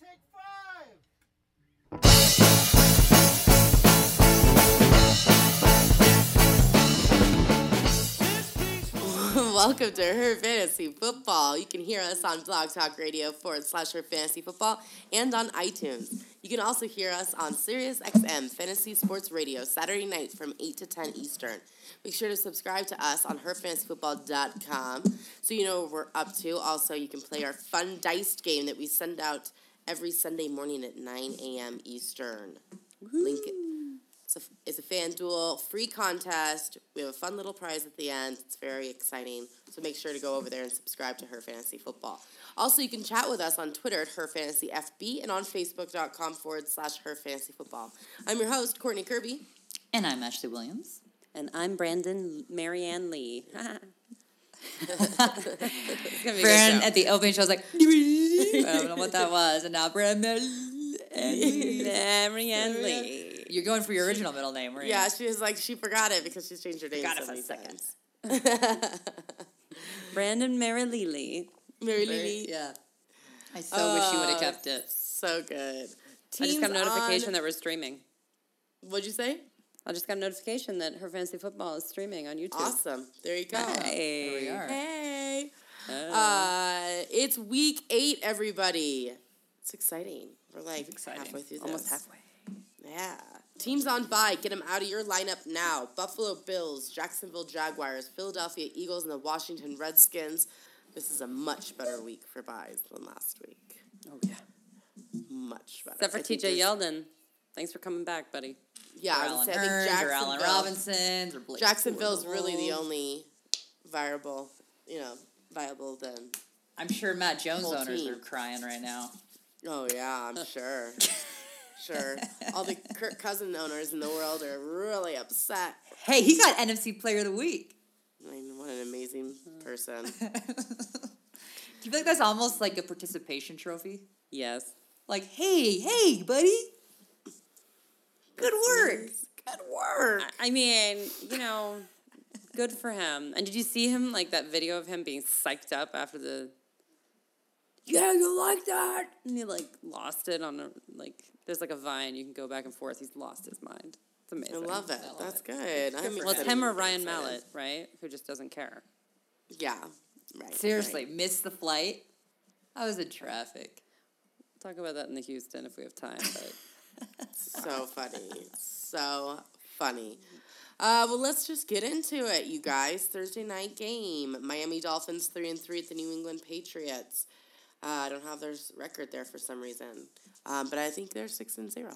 take five. Welcome to Her Fantasy Football. You can hear us on Blog Talk Radio forward slash Her Fantasy Football and on iTunes. You can also hear us on Sirius XM Fantasy Sports Radio Saturday nights from 8 to 10 Eastern. Make sure to subscribe to us on herfantasyfootball.com so you know what we're up to. Also, you can play our fun diced game that we send out every Sunday morning at 9 a.m. Eastern. Link it. It's a, it's a FanDuel free contest. We have a fun little prize at the end. It's very exciting. So make sure to go over there and subscribe to Her Fantasy Football. Also, you can chat with us on Twitter at Her Fantasy FB and on Facebook.com forward slash Her Fantasy Football. I'm your host, Courtney Kirby. And I'm Ashley Williams. And I'm Brandon Marianne Lee. Brandon at the opening show was like, I don't know what that was. And now Brandon. Marianne Lee. You're going for your original middle name, right? Yeah, she was like, she forgot it because she's changed her name Forgot so it for many a second. Brandon Marilili. Lily. Yeah. I so wish you would have Uh, kept it. So good. I just got a notification on- that we're streaming. What'd you say? I just got a notification that her fantasy football is streaming on YouTube. Awesome. There you go. Hey. There we are. Hey. Oh. Uh, it's week eight, everybody. It's exciting. We're like exciting. halfway through this. Almost halfway. Yeah. Teams on bye. Get them out of your lineup now. Buffalo Bills, Jacksonville Jaguars, Philadelphia Eagles, and the Washington Redskins. This is a much better week for buys than last week. Oh, yeah. Much better. Except for TJ Yeldon. Thanks for coming back, buddy. Yeah, I was Alan gonna say, I think Hurns or Allen Jacksonville- Robinson's or Blake Jacksonville's really the Bortles. only viable, you know, viable then. I'm sure Matt Jones Whole owners team. are crying right now. Oh yeah, I'm uh. sure. sure. All the Kirk Cousin owners in the world are really upset. Hey, he got NFC Player of the Week. I mean, what an amazing hmm. person. Do you feel like that's almost like a participation trophy? Yes. Like, hey, hey, buddy. Good work. Good work. I- I mean, you know, good for him. And did you see him, like that video of him being psyched up after the. Yeah, you like that? And he, like, lost it on a. Like, there's like a vine. You can go back and forth. He's lost his mind. It's amazing. I love it. love That's it. good. I'm Well, it's him or Ryan excited. Mallett, right? Who just doesn't care. Yeah. Right. Seriously, right. missed the flight. I was in traffic. Talk about that in the Houston if we have time. But So funny. So funny. Uh, well, let's just get into it, you guys. Thursday night game. Miami Dolphins three and three at the New England Patriots. Uh, I don't have their record there for some reason, um, but I think they're six and zero.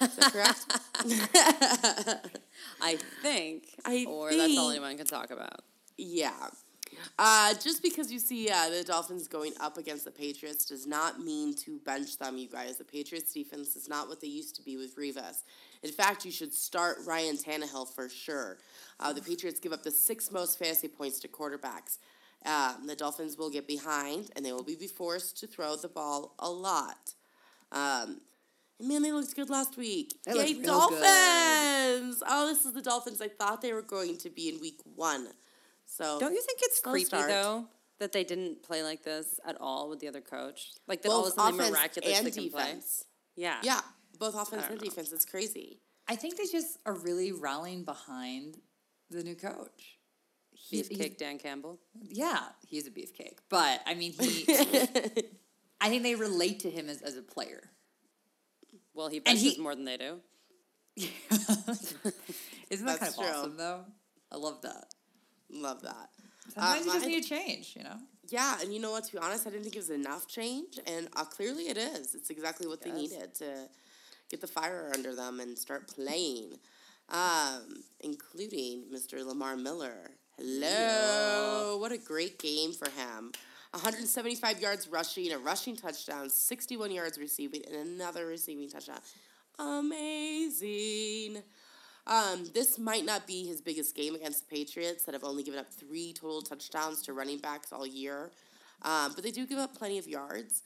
Is that correct? I think, I or that's all think- anyone can talk about. Yeah. Uh, just because you see uh, the Dolphins going up against the Patriots does not mean to bench them, you guys. The Patriots defense is not what they used to be with Revis. In fact, you should start Ryan Tannehill for sure. Uh, the Patriots give up the sixth most fantasy points to quarterbacks. Um, the Dolphins will get behind, and they will be forced to throw the ball a lot. Um, man, they looked good last week. They Yay, real good. Dolphins! Oh, this is the Dolphins I thought they were going to be in week one. So Don't you think it's creepy start. though that they didn't play like this at all with the other coach? Like that all of both a sudden they miraculously and can play. Yeah. Yeah, both offense don't and know. defense. It's crazy. I think they just are really rallying behind the new coach. He- Beefcake Dan Campbell. Yeah, he's a beefcake. But, I mean, he. I think they relate to him as, as a player. Well, he benches he- more than they do. Isn't that kind of true. awesome, though? I love that. Love that. Sometimes you Um, just I- need a change, you know? Yeah, and you know what? To be honest, I didn't think it was enough change, and uh, clearly it is. It's exactly what they needed to get the fire under them and start playing, um, including Mr. Lamar Miller. Hello, what a great game for him. 175 yards rushing, a rushing touchdown, 61 yards receiving, and another receiving touchdown. Amazing. Um, this might not be his biggest game against the Patriots that have only given up three total touchdowns to running backs all year. Um, but they do give up plenty of yards.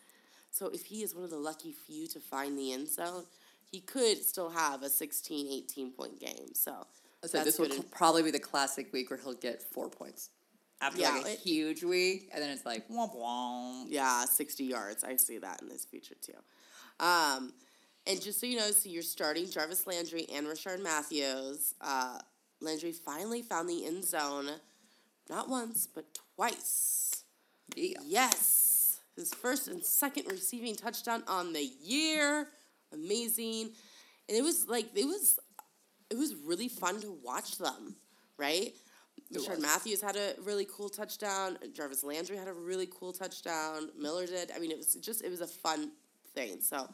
So if he is one of the lucky few to find the end zone, he could still have a 16, 18 point game. So So this will probably be the classic week where he'll get four points. after Yeah, like a it- huge week, and then it's like womp womp. Yeah, 60 yards. I see that in this future too. Um, and just so you know, so you're starting Jarvis Landry and Rishard Matthews. Uh, Landry finally found the end zone, not once, but twice. Yeah. Yes. His first and second receiving touchdown on the year. Amazing. And it was like it was it was really fun to watch them, right? Richard was. Matthews had a really cool touchdown. Jarvis Landry had a really cool touchdown. Miller did. I mean, it was just it was a fun thing. So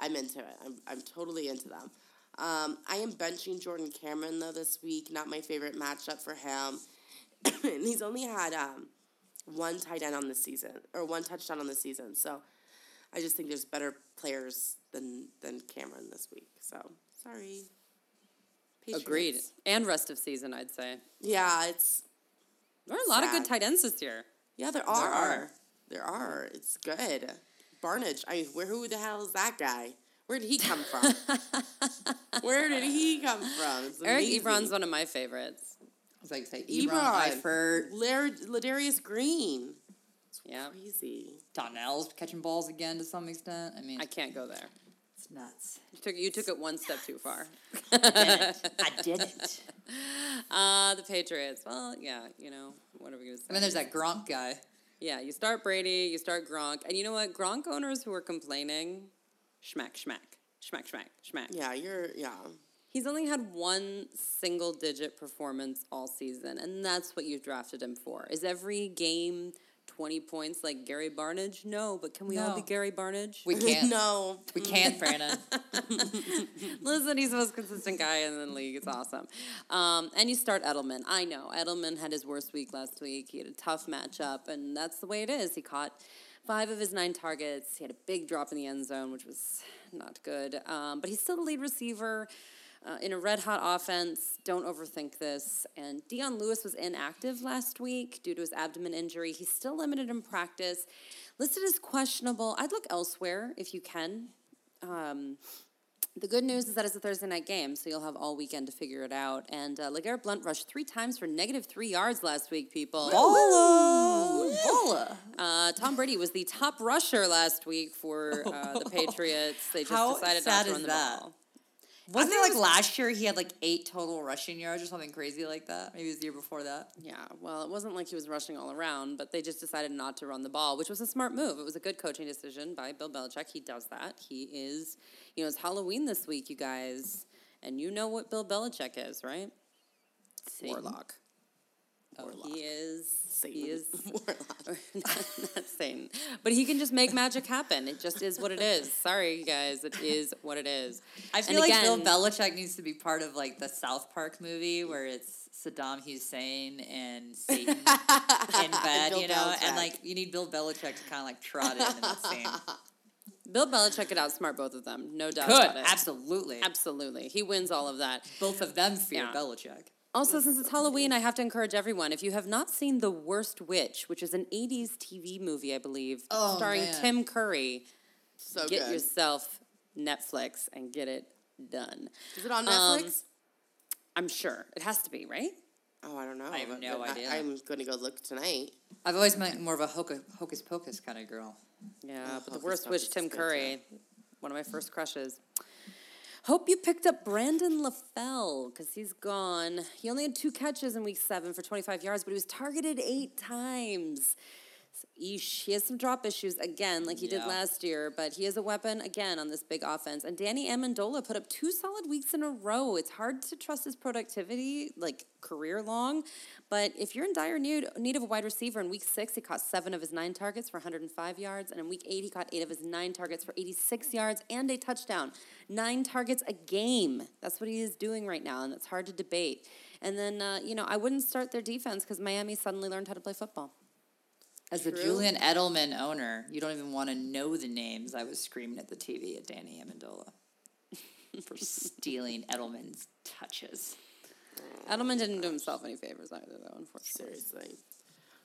I'm into it. I'm I'm totally into them. Um, I am benching Jordan Cameron though this week. Not my favorite matchup for him. and he's only had um, one tight end on the season or one touchdown on the season. So I just think there's better players than than Cameron this week. So sorry. Agreed. And rest of season, I'd say. Yeah, it's There are a lot of good tight ends this year. yeah there are are. there are. It's good. Barnidge. I mean, where who the hell is that guy? Where did he come from? Where did he come from? It's Eric amazing. Ebron's one of my favorites. I was like, say Ebron. Ebron, Eifert, Lar- Ladarius Green. Yeah. Crazy. Donnell's catching balls again to some extent. I mean, I can't go there. it's nuts. You took, you took it one step too far. I didn't. I didn't. Uh, the Patriots. Well, yeah, you know, what are we going to say? And then there's that Gronk guy. Yeah, you start Brady, you start Gronk. And you know what? Gronk owners who are complaining, schmack, schmack, schmack, schmack, schmack. Yeah, you're yeah. He's only had one single digit performance all season, and that's what you've drafted him for. Is every game 20 points like Gary Barnidge? No, but can we all be Gary Barnidge? We can't. no. We can't, Brandon. Listen, he's the most consistent guy in the league. It's awesome. Um, and you start Edelman. I know. Edelman had his worst week last week. He had a tough matchup, and that's the way it is. He caught five of his nine targets. He had a big drop in the end zone, which was not good. Um, but he's still the lead receiver. Uh, in a red hot offense, don't overthink this. And Dion Lewis was inactive last week due to his abdomen injury. He's still limited in practice. Listed as questionable. I'd look elsewhere if you can. Um, the good news is that it's a Thursday night game, so you'll have all weekend to figure it out. And uh, LeGarrette Blunt rushed three times for negative three yards last week, people. Bola. Bola. Uh, Tom Brady was the top rusher last week for uh, the Patriots. They just How decided not to run the that? ball. Wasn't it like was- last year he had like eight total rushing yards or something crazy like that? Maybe it was the year before that. Yeah, well, it wasn't like he was rushing all around, but they just decided not to run the ball, which was a smart move. It was a good coaching decision by Bill Belichick. He does that. He is, you know, it's Halloween this week, you guys, and you know what Bill Belichick is, right? Satan. Warlock. Oh, Warlock. he is. Satan. He is. Warlock. not, not Satan, but he can just make magic happen. It just is what it is. Sorry, you guys, it is what it is. I feel And like again- Bill Belichick needs to be part of like the South Park movie where it's Saddam Hussein and Satan in bed, you know, Belichick. and like you need Bill Belichick to kind of like trot in in that scene. Bill Belichick could outsmart both of them, no doubt Could about it. absolutely. Absolutely, he wins all of that. Both of them fear Yeah. Belichick. Also, since it's Halloween, I have to encourage everyone. If you have not seen The Worst Witch, which is an 80s TV movie, I believe, Oh, starring man. Tim Curry, So get good. yourself Netflix and get it done. Is it on Um, Netflix? I'm sure. It has to be, right? oh, I don't know. I have but no idea. I, am going to go look tonight. I've always been more of a hocus, hocus pocus kind of girl. Yeah, Oh, but The Worst Witch, Tim Curry, one of my first crushes. Hope you picked up Brandon LaFell because he's gone. He only had two catches in week seven for 25 yards, but he was targeted eight times. Eesh, he has some drop issues again, like he did last year, but he is a weapon again on this big offense. And Danny Amendola put up two solid weeks in a row. It's hard to trust his productivity, like career long. But if you're in dire need, need of a wide receiver, in week six, he caught seven of his nine targets for 105 yards. And in week eight, he caught eight of his nine targets for 86 yards and a touchdown. Nine targets a game. That's what he is doing right now, and it's hard to debate. And then, uh, you know, I wouldn't start their defense because Miami suddenly learned how to play football. As the True. Julian Edelman owner, you don't even want to know the names. I was screaming at the TV at Danny Amendola for stealing Edelman's touches. Edelman didn't do himself any favors either, though, unfortunately. Seriously.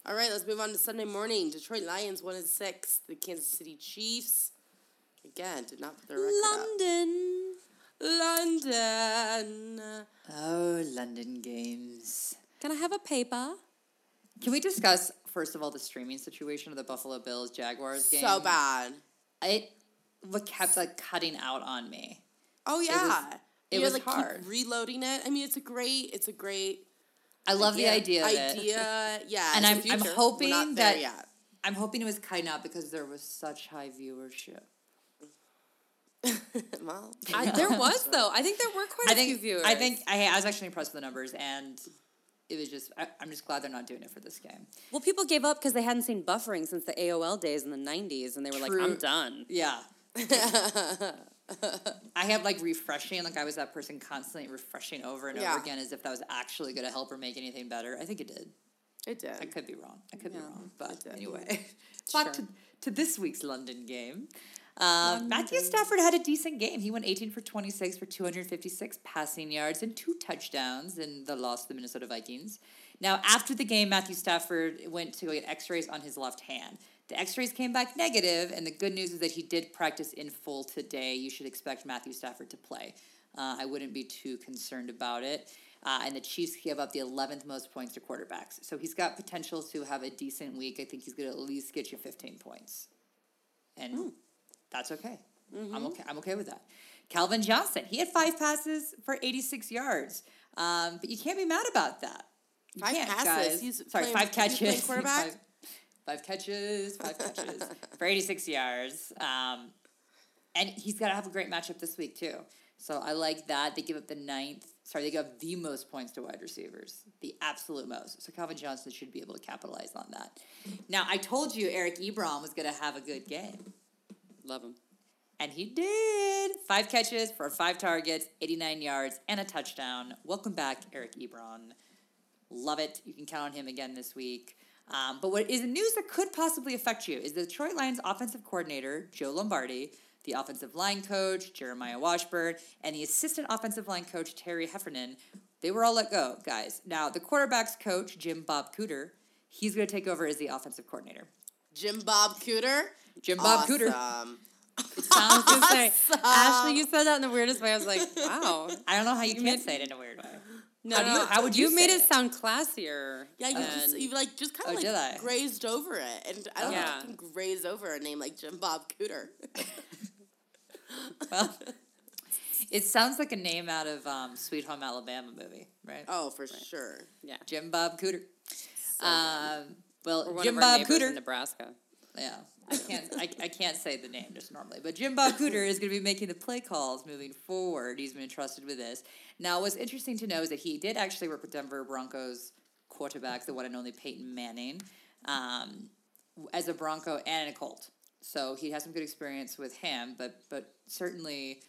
All right, let's move on to Sunday morning. Detroit Lions one and six. The Kansas City Chiefs again did not put their record London. up. London. Oh, London games. Can I have a paper? Can we discuss first of all the streaming situation of the Buffalo Bills Jaguars game? So bad. It kept like cutting out on me. Oh yeah. it you was like hard. keep reloading it. I mean, it's a great. It's a great I love the idea of it. idea. Yeah, And I'm- I'm hoping that- yet. I'm hoping it was kind out because there was such high viewership. well, I, there was though. I think there were quite a I think few viewers. I think I, I was actually impressed with the numbers, and it was just I, I'm just glad they're not doing it for this game. Well, people gave up because they hadn't seen buffering since the AOL days in the '90s, and they were like, "I'm done." Yeah. I have like refreshing, like I was that person constantly refreshing over and Yeah. over again as if that was actually going to help or make anything better. I think it did. it did. I could be wrong. I could be wrong. But anyway, back to, to this week's London game. Uh, Matthew Stafford had a decent game. He went 18 for 26 for 256 passing yards and two touchdowns in the loss to the Minnesota Vikings. Now, after the game, Matthew Stafford went to get x rays on his left hand. The x rays came back negative, and the good news is that he did practice in full today. You should expect Matthew Stafford to play. Uh, I wouldn't be too concerned about it. Uh, and the Chiefs give up the 11th most points to quarterbacks. So he's got potential to have a decent week. I think he's going to at least get you 15 points. And that's okay. I'm okay. I'm okay with that. Calvin Johnson, he had five passes for 86 yards. Um, but you can't be mad about that. You Five can't, passes? guys. He's Sorry, playing- five catches. quarterback? Five, five catches, five catches for 86 yards. Um, and he's got to have a great matchup this week, too. So I like that. They give up the ninth. Sorry, they give up the most points to wide receivers, the absolute most. So Calvin Johnson should be able to capitalize on that. Now, I told you Eric Ebron was going to have a good game. Love him. And he did. Five catches for five targets, 89 yards, and a touchdown. Welcome back, Eric Ebron. Love it. You can count on him again this week. Um, but what is the news that could possibly affect you is the Detroit Lions offensive coordinator, Joe Lombardi, the offensive line coach, Jeremiah Washburn, and the assistant offensive line coach, Terry Heffernan. They were all let go, guys. Now, the quarterback's coach, Jim Bob Cooter, he's going to take over as the offensive coordinator. Jim Bob Cooter. Jim Bob awesome. Cooter. It sounds I was gonna say, Ashley, you said that in the weirdest way. I was like, "Wow." I don't know how you, made- can't say it in a weird way. No, How do you- how would you You made it it? sound classier. Yeah, you just you like just kind Oh, of did I? like grazed over it, and I don't know Yeah. if you can graze over a name like Jim Bob Cooter. Well, it sounds like a name out of um, Sweet Home Alabama movie, right? oh, for sure. yeah. Jim Bob Cooter. Um, well, Or one Jim of our Bob Cooter. in Nebraska. Yeah, I can't. I, I can't say the name just normally, but Jim Bob Cooter is going to be making the play calls moving forward. He's been entrusted with this. Now, what's interesting to know is that he did actually work with Denver Broncos quarterback, the one and only Peyton Manning, um, as a Bronco and a Colt. So he has some good experience with him, but but certainly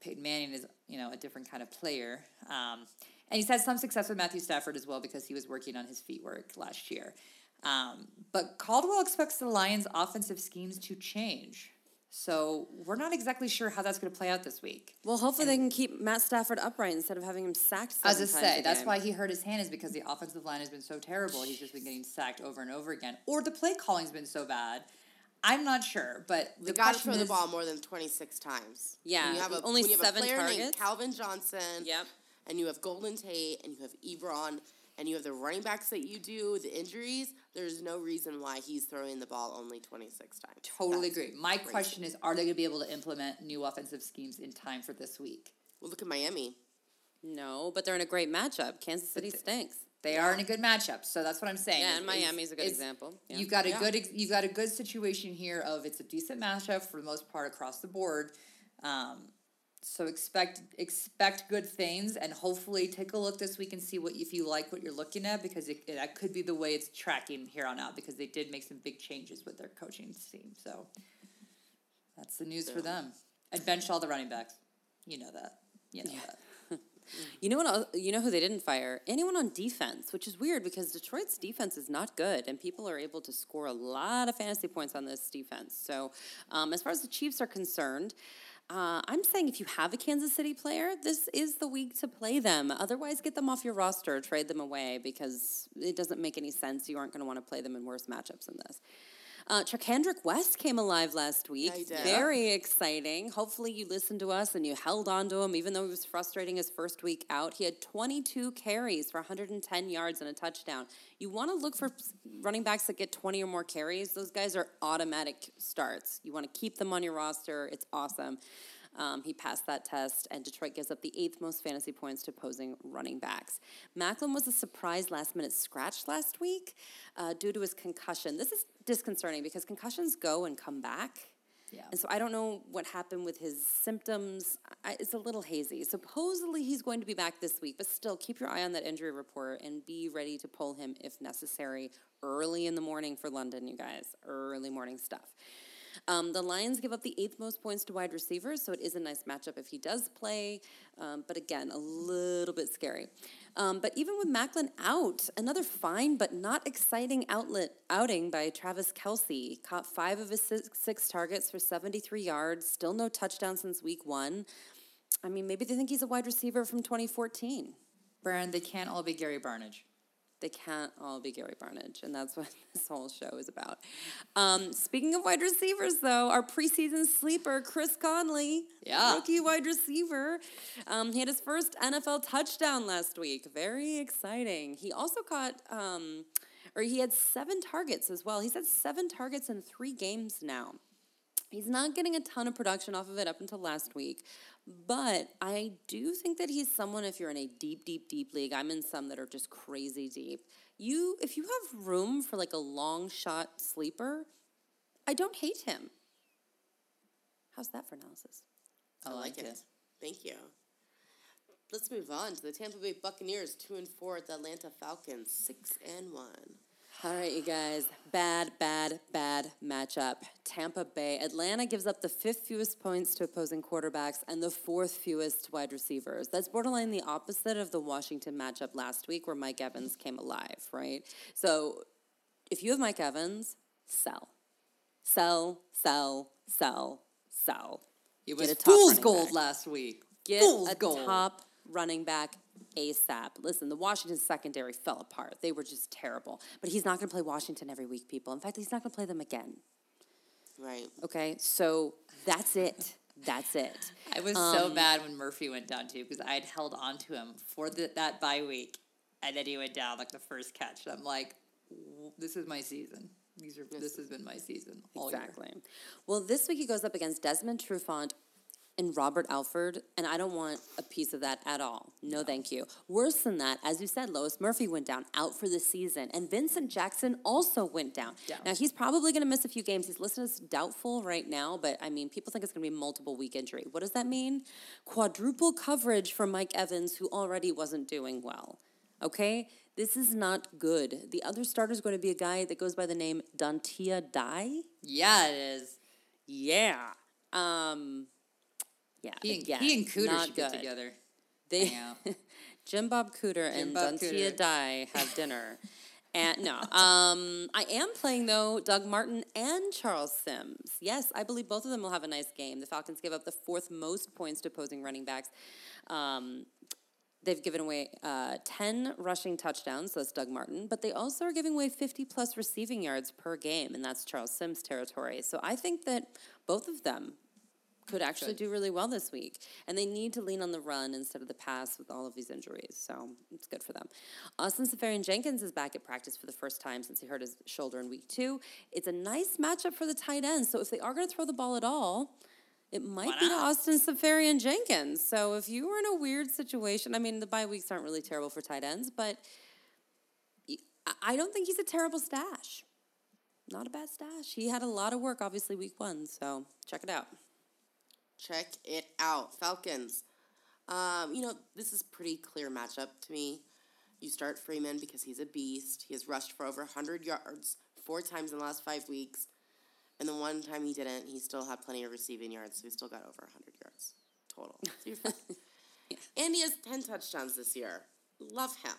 Peyton Manning is you know a different kind of player. Um, and he's had some success with Matthew Stafford as well because he was working on his feet work last year. Um, but Caldwell expects the Lions' offensive schemes to change. So we're not exactly sure how that's going to play out this week. Well, hopefully they can keep Matt Stafford upright instead of having him sacked. As I seven times say, that's game. why he hurt his hand is because the offensive line has been so terrible. He's just been getting sacked over and over again, or the play calling's been so bad. I'm not sure, but the got to question throw the ball more than twenty six times. Yeah, When you have a, only when you have seven a player named targets. Calvin Johnson. Yep. And you have Golden Tate, and you have Ebron, and you have the running backs that you do. The injuries. There's no reason why he's throwing the ball only twenty six times. Totally That's agree. My crazy. question is, are they going to be able to implement new offensive schemes in time for this week? Well, look at Miami. No, but they're in a great matchup. Kansas City stinks. They are in a good matchup, so that's what I'm saying. Yeah, is- and is- Miami's a good example. Yeah. You've got a Yeah. good you've got a good situation here of it's a decent matchup for the most part across the board. Um, so expect expect good things and hopefully take a look this week and see what if you like what you're looking at because it, that could be the way it's tracking here on out because they did make some big changes with their coaching team. So that's the news for them. And bench all the running backs. You know that. You know that. You know what? You know who they didn't fire? Anyone on defense, which is weird because Detroit's defense is not good, and people are able to score a lot of fantasy points on this defense. So, um, as far as the Chiefs are concerned. Uh, I'm saying if you have a Kansas City player, this is the week to play them. Otherwise, get them off your roster, trade them away because it doesn't make any sense. You aren't going to want to play them in worse matchups than this. Uh, Charcandrick West came alive last week. Yeah. Very exciting. Hopefully, you listened to us and you held on to him, even though he was frustrating his first week out. He had 22 carries for 110 yards and a touchdown. You want to look for running backs that get 20 or more carries. Those guys are automatic starts. You want to keep them on your roster. It's awesome. Um, he passed that test, and Detroit gives up the eighth most fantasy points to opposing running backs. Maclin was a surprise last minute scratch last week uh, due to his concussion. This is disconcerting because concussions go and come back. Yeah. And so I don't know what happened with his symptoms. I, it's a little hazy. Supposedly he's going to be back this week, but still keep your eye on that injury report and be ready to pull him if necessary early in the morning for London, you guys. Early morning stuff. Um, the Lions give up the eighth most points to wide receivers, so it is a nice matchup if he does play. Um, but again, a little bit scary. Um, but even with Maclin out, another fine but not exciting outlet outing by Travis Kelce. Caught five of his six, six targets for 73 yards. Still no touchdown since week one. I mean, maybe they think he's a wide receiver from 2014. Baron, they can't all be Gary Barnidge. They can't all be Gary Barnidge, and that's what this whole show is about. Um, speaking of wide receivers, though, our preseason sleeper, Chris Conley, Yeah. rookie wide receiver, um, he had his first NFL touchdown last week. Very exciting. He also caught, um, or he had seven targets as well. He's had seven targets in three games now. He's not getting a ton of production off of it up until last week, but I do think that he's someone. If you're in a deep, deep, deep league, I'm in some that are just crazy deep. You, if you have room for like a long shot sleeper, I don't hate him. How's that for analysis? I like it. Thank you. Let's move on to the Tampa Bay Buccaneers, two and four at the Atlanta Falcons, six and one. All right, you guys. Bad, bad, bad matchup. Tampa Bay. Atlanta gives up the fifth fewest points to opposing quarterbacks and the fourth fewest wide receivers. That's borderline the opposite of the Washington matchup last week where Mike Evans came alive, right? So if you have Mike Evans, sell. Sell, sell, sell, sell. You was fool's gold back. last week. Get fool's a gold. top running back ASAP. Listen, the Washington secondary fell apart. They were just terrible. But he's not going to play Washington every week, people. In fact, he's not going to play them again. Right. Okay, so that's it. That's it. I was so um, mad when Murphy went down too because I had held on to him for the, that bye week, and then he went down like the first catch. And I'm like, this is my season. These are this has been my season all year." Exactly. Well, this week he goes up against Desmond Trufant and Robert Alford, and I don't want a piece of that at all. No, thank you. Worse than that, as you said, Louis Murphy went down, out for the season, and Vincent Jackson also went down. Yeah. Now he's probably going to miss a few games. He's listed as doubtful right now, but I mean, people think it's going to be multiple week injury. What does that mean? Quadruple coverage for Mike Evans, who already wasn't doing well. Okay, this is not good. The other starter is going to be a guy that goes by the name Donteea Dye. Yeah, it is. Yeah. Um, yeah. He and, again, he and Cooter should get together. They. Jim Bob Cooter and Bob Cooter. Dye have dinner. and no, um, I am playing though Doug Martin and Charles Sims. Yes, I believe both of them will have a nice game. The Falcons gave up the fourth most points to opposing running backs. Um, They've given away uh, 10 rushing touchdowns, so that's Doug Martin, but they also are giving away 50 plus receiving yards per game, and that's Charles Sims' territory. So I think that both of them could actually do really well this week. And they need to lean on the run instead of the pass with all of these injuries. So it's good for them. Austin Seferian-Jenkins is back at practice for the first time since he hurt his shoulder in week two. It's a nice matchup for the tight end. So if they are going to throw the ball at all, it might be to? Austin Seferian-Jenkins. So if you were in a weird situation, I mean, the bye weeks aren't really terrible for tight ends, but I don't think he's a terrible stash. Not a bad stash. He had a lot of work, obviously, week one. So check it out. Check it out, Falcons. Um, you know, this is pretty clear matchup to me. You start Freeman because he's a beast. He has rushed for over 100 yards four times in the last five weeks. And the one time he didn't, he still had plenty of receiving yards, so he still got over 100 yards total. So you're. And he has 10 touchdowns this year. Love him.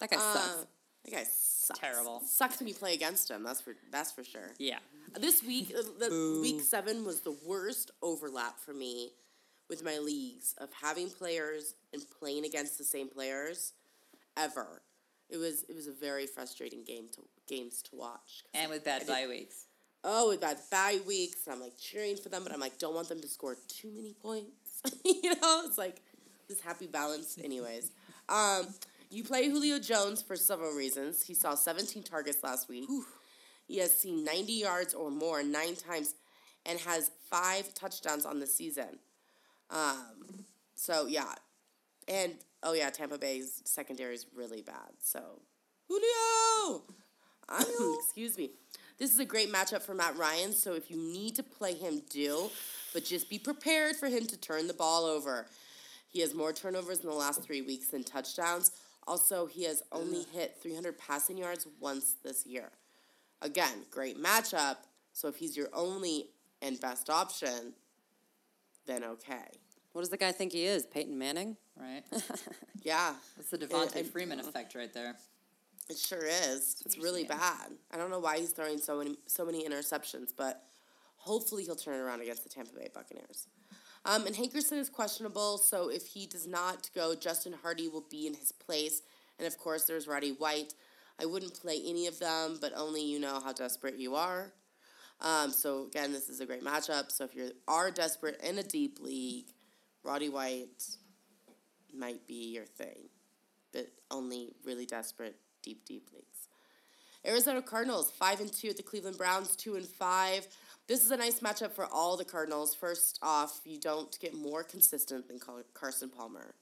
That guy Uh, sucks. That guy sucks. Terrible. Sucks when you play against him. That's for that's for sure. Yeah. This week, uh, the week seven was the worst overlap for me with my leagues of having players and playing against the same players ever. It was it was a very frustrating game to games to watch. 'cause And with bad did- bye weeks. oh, with bad had bye weeks, and I'm like cheering for them, but I'm like, don't want them to score too many points. you know, it's like this happy balance, anyways. Um, you play Julio Jones for several reasons. He saw 17 targets last week. He has seen 90 yards or more nine times and has five touchdowns on the season. Um, so, yeah. And, oh, yeah, Tampa Bay's secondary is really bad. So, Julio! Um, excuse me. This is a great matchup for Matt Ryan, so if you need to play him, do. But just be prepared for him to turn the ball over. He has more turnovers in the last three weeks than touchdowns. Also, he has only hit 300 passing yards once this year. Again, great matchup. So if he's your only and best option, then okay. What does the guy think he is? Peyton Manning? Right? Yeah, That's the Devonta and- Freeman effect right there. it sure is. It's really bad. I don't know why he's throwing so many so many interceptions, but hopefully he'll turn it around against the Tampa Bay Buccaneers. Um, and Hankerson is questionable, so if he does not go, Justin Hardy will be in his place. And of course, there's Roddy White. I wouldn't play any of them, but only you know how desperate you are. Um, so again, this is a great matchup. So if you are desperate in a deep league, Roddy White might be your thing, but only really desperate deep deep leagues. Arizona Cardinals five and two at the Cleveland Browns two and five. This is a nice matchup for all the Cardinals. First off, you don't get more consistent than Carson Palmer.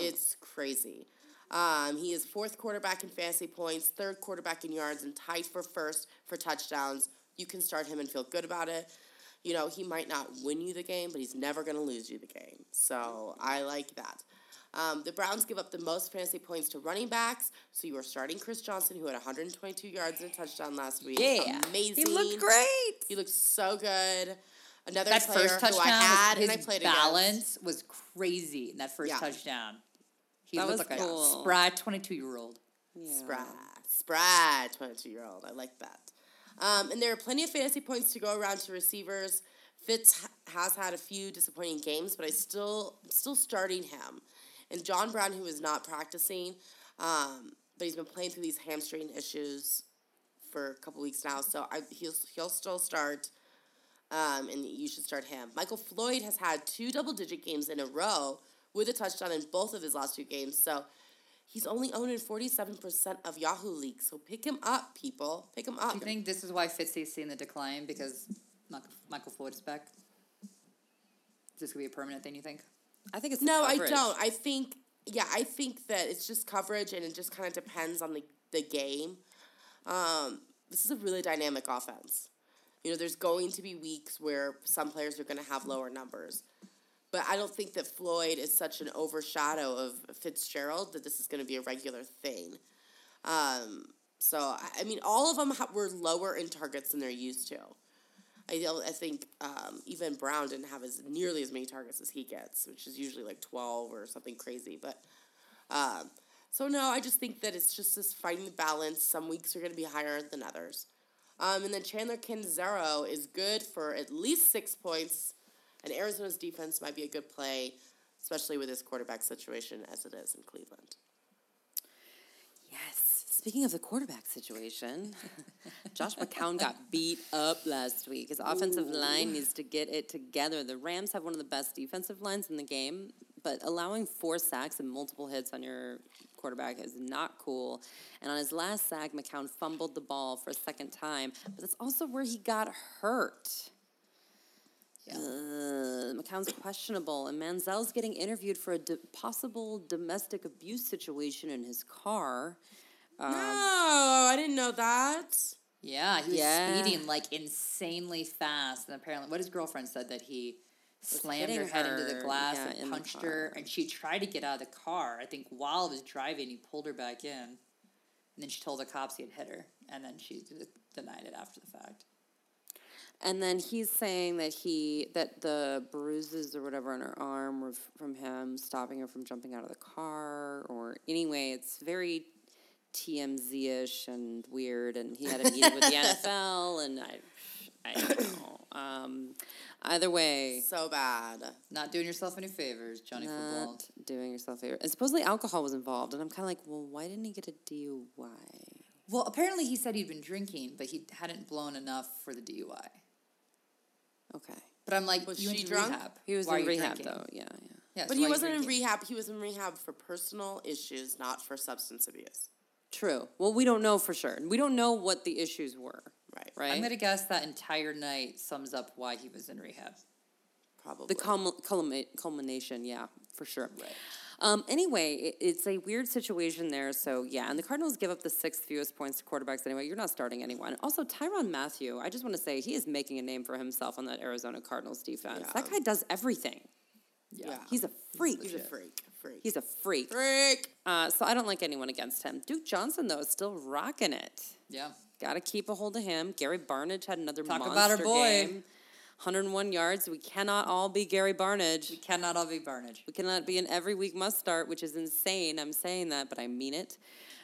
It's crazy. Um, he is fourth quarterback in fantasy points, third quarterback in yards, and tied for first for touchdowns. You can start him and feel good about it. You know, he might not win you the game, but he's never going to lose you the game. So I like that. Um, the Browns give up the most fantasy points to running backs. So you are starting Chris Johnson, who had 122 yards and a touchdown last week. Yeah. amazing. He looked great. He looked so good. Another That player first who touchdown, I had his and I played balance against. was crazy in that first Yeah. touchdown. He That looked was like cool. a spry 22 year old. Yeah. Spry, spry, 22 year old. I like that. Um, and there are plenty of fantasy points to go around to receivers. Fitz has had a few disappointing games, but I still I'm still starting him. And John Brown, who is not practicing, um, but he's been playing through these hamstring issues for a couple weeks now, so I, he'll he'll still start. Um, and you should start him. Michael Floyd has had two double digit games in a row with a touchdown in both of his last two games. So he's only owned in 47% of Yahoo leagues. So pick him up, people. Pick him up. Do you think this is why Fitzy's seeing the decline because Michael, Michael Floyd is back? Is this going to be a permanent thing, you think? I think it's no, I don't. I think, yeah, I think that it's just coverage and it just kind of depends on the, the game. Um, this is a really dynamic offense. You know, there's going to be weeks where some players are going to have lower numbers. But I don't think that Floyd is such an overshadow of Fitzgerald that this is going to be a regular thing. Um, so, I, mean, all of them were lower in targets than they're used to. I, I think um, even Brown didn't have as nearly as many targets as he gets, which is usually like 12 or something crazy. But um, so, no, I just think that it's just this finding the balance. Some weeks are going to be higher than others. Um, and then Chandler Catanzaro is good for at least six points. And Arizona's defense might be a good play, especially with this quarterback situation as it is in Cleveland. Yes. Speaking of the quarterback situation, Josh McCown got beat up last week. His offensive line needs to get it together. The Rams have one of the best defensive lines in the game, but allowing four sacks and multiple hits on your quarterback is not cool. And on his last sack, McCown fumbled the ball for a second time, but that's also where he got hurt. Uh, McCown's questionable, and Manziel's getting interviewed for a d- possible domestic abuse situation in his car. no, I didn't know that. Yeah, he was Yeah. speeding like insanely fast, and apparently, what his girlfriend said that he slammed her head into the glass yeah, and punched her, and she tried to get out of the car. I think while he was driving, he pulled her back in, and then she told the cops he had hit her, and then she denied it after the fact. And then he's saying that he that the bruises or whatever on her arm were from him stopping her from jumping out of the car, or anyway, it's very TMZ ish and weird. And he had a meeting with the NFL, and I, I don't know. Um, either way, So bad. Not doing yourself any favors, Johnny Football. not doing yourself a favor. And supposedly alcohol was involved, and I'm kind of like, well, why didn't he get a DUI? Well, apparently he said he'd been drinking, but he hadn't blown enough for the DUI. Okay. But I'm like, Was you she drunk? rehab. He was Why in rehab drinking? though. Yeah, yeah. Yeah, But so he why are you wasn't in rehab. He was in rehab for personal issues, not for substance abuse. True. Well, we don't know for sure. We don't know what the issues were. Right. Right. I'm gonna guess that entire night sums up why he was in rehab. Probably. The culmi- culmi- culmination, yeah, for sure. Right. Um, anyway, it, it's a weird situation there. So yeah, and the Cardinals give up the sixth fewest points to quarterbacks anyway. You're not starting anyone. Also, Tyrann Mathieu. I just want to say he is making a name for himself on that Arizona Cardinals defense. Yeah. That guy does everything. yeah. He's a freak. He's a freak. Freak. He's a freak. freak. Uh, so I don't like anyone against him. Duke Johnson though is still rocking it. Yeah. Got to keep a hold of him. Gary Barnidge had another Talk monster about our boy. game. 101 yards. We cannot all be Gary Barnidge. We cannot all be Barnidge. We cannot be an every week must start, which is insane. I'm saying that, but I mean it.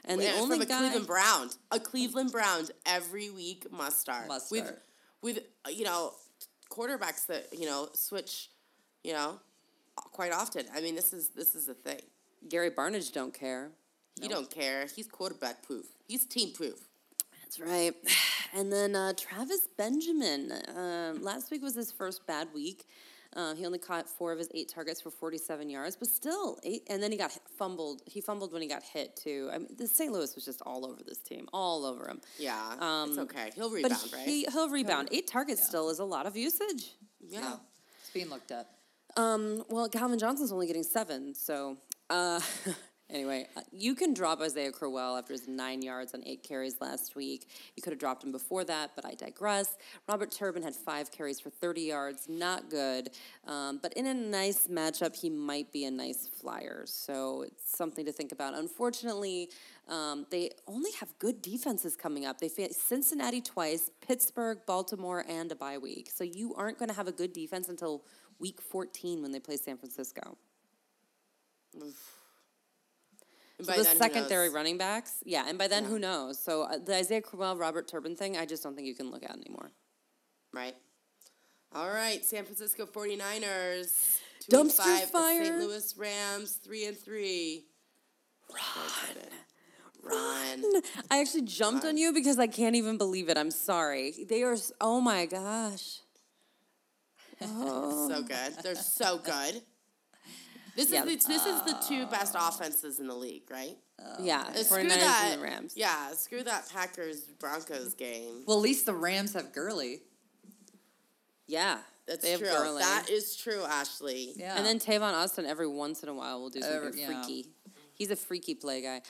And the only from a guy, Cleveland Brown, a Cleveland Browns every week must start. Must with, start. With you know quarterbacks that you know switch, you know, quite often. I mean, this is this is the thing. Gary Barnidge don't care. He don't care. He's quarterback proof. He's team proof. That's right. And then uh, Travis Benjamin. Um, last week was his first bad week. Uh, he only caught four of his eight targets for 47 yards, but still eight. And then he got hit- fumbled. He fumbled when he got hit too. I mean, the St. Louis was just all over this team, all over him. Yeah, it's Um, okay. He'll rebound, but right? he he'll rebound. Eight targets still is a lot of usage. yeah. It's being looked at. Um, well, Calvin Johnson's only getting seven, so uh, anyway, uh, you can drop Isaiah Crowell after his nine yards on eight carries last week. You could have dropped him before that, but I digress. Robert Turbin had five carries for 30 yards, not good, um, but in a nice matchup, he might be a nice flyer, so it's something to think about. Unfortunately, um, they only have good defenses coming up. They face Cincinnati twice, Pittsburgh, Baltimore, and a bye week. So you aren't going to have a good defense until week 14 when they play San Francisco. And So by the then, secondary running backs, yeah, and by then who knows? So uh, the Isaiah Crowell, Robert Turbin thing, I just don't think you can look at anymore. Right. All right, San Francisco 49ers. Two Dumpster and five. Fire. St. Louis Rams, three and three. Run. Run. I actually jumped on you because I can't even believe it. I'm sorry. They are. Oh my gosh. Oh. So good. They're so good. This Yeah. is the, this is the two best offenses in the league, right? yeah, Uh, screw that. and the Rams. Yeah, screw that Packers Broncos game. Well, at least the Rams have Gurley. Yeah, That's they true. Gurley. That is true, Ashley. Yeah. And then Tavon Austin every once in a while will do something Every- yeah. Freaky. He's a freaky play guy.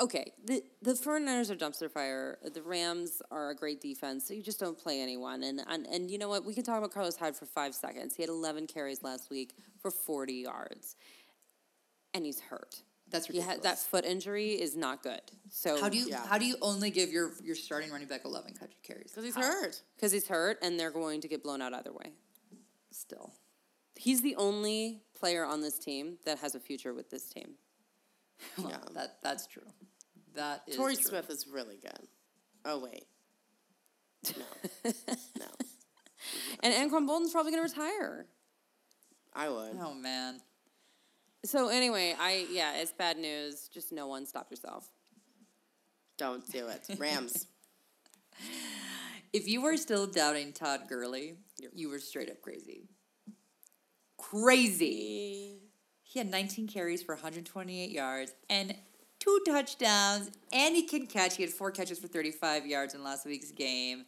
Okay, the the 49ers are dumpster fire. The Rams are a great defense, so you just don't play anyone. And and, and you know what? We can talk about Carlos Hyde for five seconds. He had 11 carries last week for 40 yards, and he's hurt. That's He had, that foot injury is not good. So How do you Yeah. how do you only give your your starting running back eleven catch carries? Because he's How? hurt. Because he's hurt, and they're going to get blown out either way. Still, He's the only player on this team that has a future with this team. Well, Yeah. that that's true. That is Torrey true. Smith is really good. Oh, wait. No. no. And Anquan Boldin's probably going to retire. I would. Oh man, So anyway, I yeah, it's bad news. Just no one stop yourself. Don't do it. Rams. if you were still doubting Todd Gurley, you were straight up crazy. Crazy. He had 19 carries for 128 yards and two touchdowns, and he can catch. He had four catches for 35 yards in last week's game.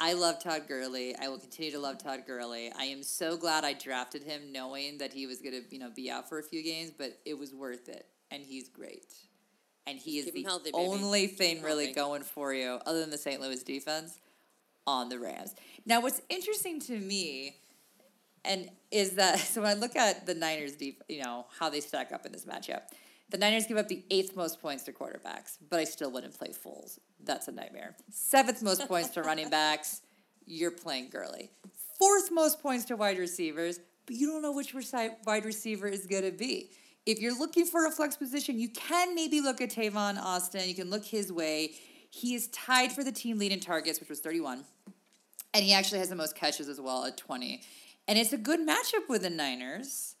I love Todd Gurley. I will continue to love Todd Gurley. I am so glad I drafted him, knowing that he was going to, you know, be out for a few games, but it was worth it, and he's great. And he keep is the healthy, baby. only thing really healthy. going for you, other than the St. Louis defense, on the Rams. Now, what's interesting to me and is that so when I look at the Niners deep, you know, how they stack up in this matchup. The Niners give up the eighth most points to quarterbacks, but I still wouldn't play Foles. That's a nightmare. Seventh most points to running backs, you're playing Gurley. Fourth most points to wide receivers, but you don't know which wide receiver is going to be. If you're looking for a flex position, you can maybe look at Tavon Austin. You can look his way. He is tied for the team lead in targets, which was 31. And he actually has the most catches as well at 20. And it's a good matchup with the Niners.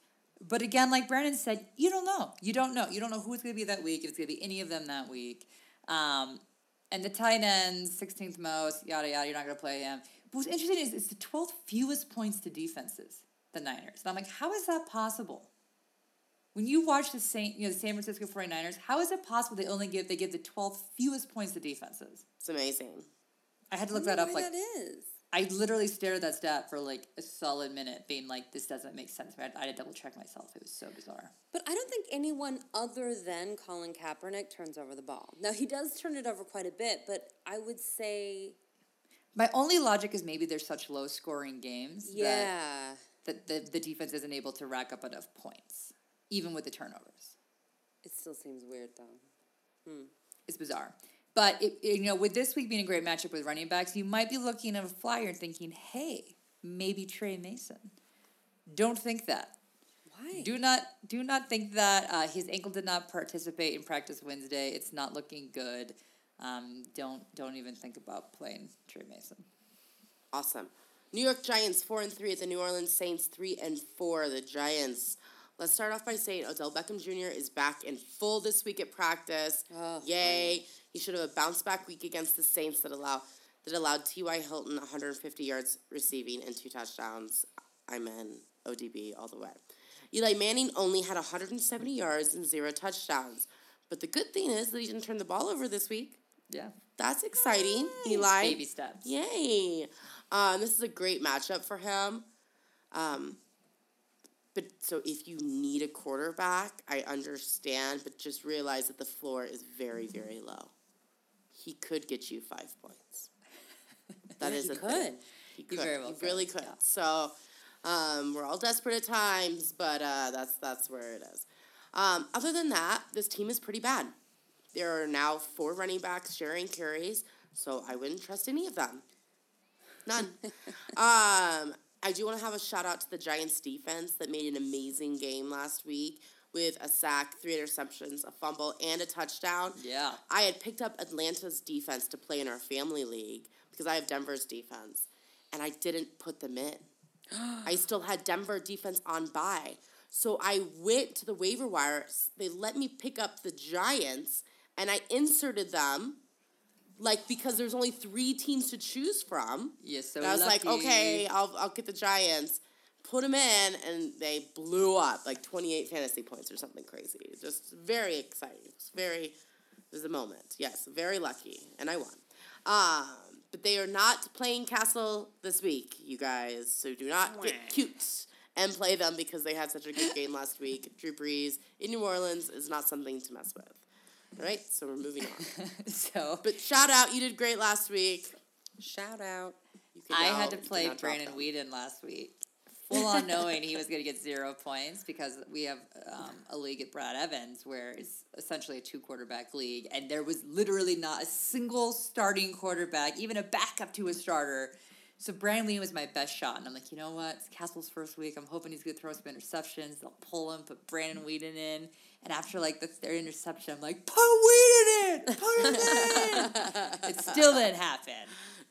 But again, like Brandon said, you don't know. You don't know. You don't know who it's going to be that week, if it's going to be any of them that week. Um, And the tight ends, 16th most, yada, yada, you're not going to play him. But what's interesting is it's the 12th fewest points to defenses, the Niners. And I'm like, how is that possible? When you watch the Saint, you know, the San Francisco 49ers, how is it possible they only give they give the 12th fewest points to defenses? It's amazing. I had to look that up like that is. I literally stared at that stat for like a solid minute, being like, "This doesn't make sense." I had, I had to double check myself. It was so bizarre. But I don't think anyone other than Colin Kaepernick turns over the ball. Now he does turn it over quite a bit, but I would say, My only logic is maybe there's such low scoring games that, yeah, that the, the defense isn't able to rack up enough points, even with the turnovers. it still seems weird though. Hmm. It's bizarre. But it, you know, with this week being a great matchup with running backs, you might be looking at a flyer and thinking, "Hey, maybe Tre Mason." Don't think that. Why? Do not do not think that uh, his ankle did not participate in practice Wednesday. It's not looking good. Um, don't don't even think about playing Tre Mason. Awesome. New York Giants four and three at the New Orleans Saints three and four. The Giants. Let's start off by saying Odell Beckham Jr. is back in full this week at practice. Oh, Yay! He should have a bounce back week against the Saints that allow that allowed T.Y. Hilton 150 yards receiving and two touchdowns. I'm in ODB all the way. Eli Manning only had 170 yards and zero touchdowns. But the good thing is that he didn't turn the ball over this week. Yeah, That's exciting, Eli. baby steps. Yay! Um, this is a great matchup for him. Um, but so if you need a quarterback, I understand, but just realize that the floor is very, very low. He could get you five points. That is he a could. thing. He He could. very well he really could, could. yeah. So um, we're all desperate at times, but uh, that's that's where it is. Um, other than that, this team is pretty bad. There are now four running backs sharing carries, so I wouldn't trust any of them. None. um, I do want to have a shout out to the Giants defense that made an amazing game last week with a sack, three interceptions, a fumble, and a touchdown. Yeah. I had picked up Atlanta's defense to play in our family league because I have Denver's defense, and I didn't put them in. I still had Denver defense on by. So I went to the waiver wire. They let me pick up the Giants, and I inserted them, like because there's only three teams to choose from. You're so And I was like, okay, I'll I'll get the Giants. Put them in, and they blew up like 28 fantasy points or something crazy. Just very exciting. It's very, it was a moment. Yes, very lucky, and I won. Um, but they are not playing Cassel this week, you guys. So do not get cute and play them because they had such a good game last week. Drew Brees in New Orleans is not something to mess with. Right, so we're moving on. so But shout out, you did great last week. Shout out. I had to play Brandon. Weeden last week, full on knowing he was going to get zero points because we have um, a league at Brad Evans where it's essentially a two quarterback league, and there was literally not a single starting quarterback, even a backup to a starter. So Brandon Weeden was my best shot, and I'm like, you know what? It's Cassel's first week. I'm hoping he's going to throw some interceptions. They'll pull him, put Brandon Weeden in, and after like the third interception, I'm like, put Weeden in, put him in. it still didn't happen.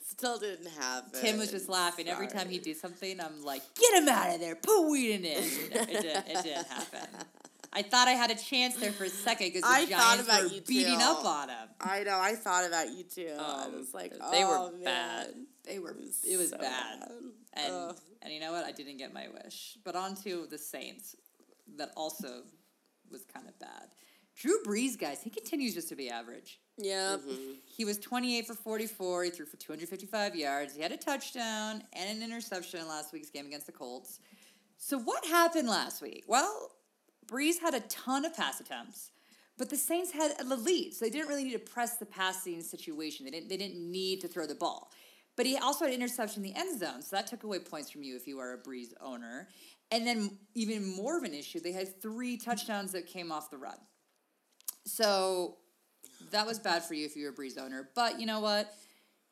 Still didn't happen. Tim was just laughing every time Sorry. he did something. I'm like, get him out of there, put Weeden in. No, it, didn't, it didn't happen. I thought I had a chance there for a second because the I thought Giants about were you, beating too. up on him. I know. I thought about you too. I Um, was like, they were oh, bad. They were. It was so bad. bad. And Ugh. and you know what? I didn't get my wish. But on to the Saints, that also was kind of bad. Drew Brees, guys, he continues just to be average. Yep. He was 28 for 44. He threw for 255 yards. He had a touchdown and an interception in last week's game against the Colts. So what happened last week? Well, Brees had a ton of pass attempts, but the Saints had the lead, so they didn't really need to press the passing situation. They didn't. They didn't need to throw the ball. But he also had interception in the end zone, so that took away points from you if you are a Brees owner. And then even more of an issue, they had three touchdowns that came off the run. So that was bad for you if you were a Brees owner. But you know what?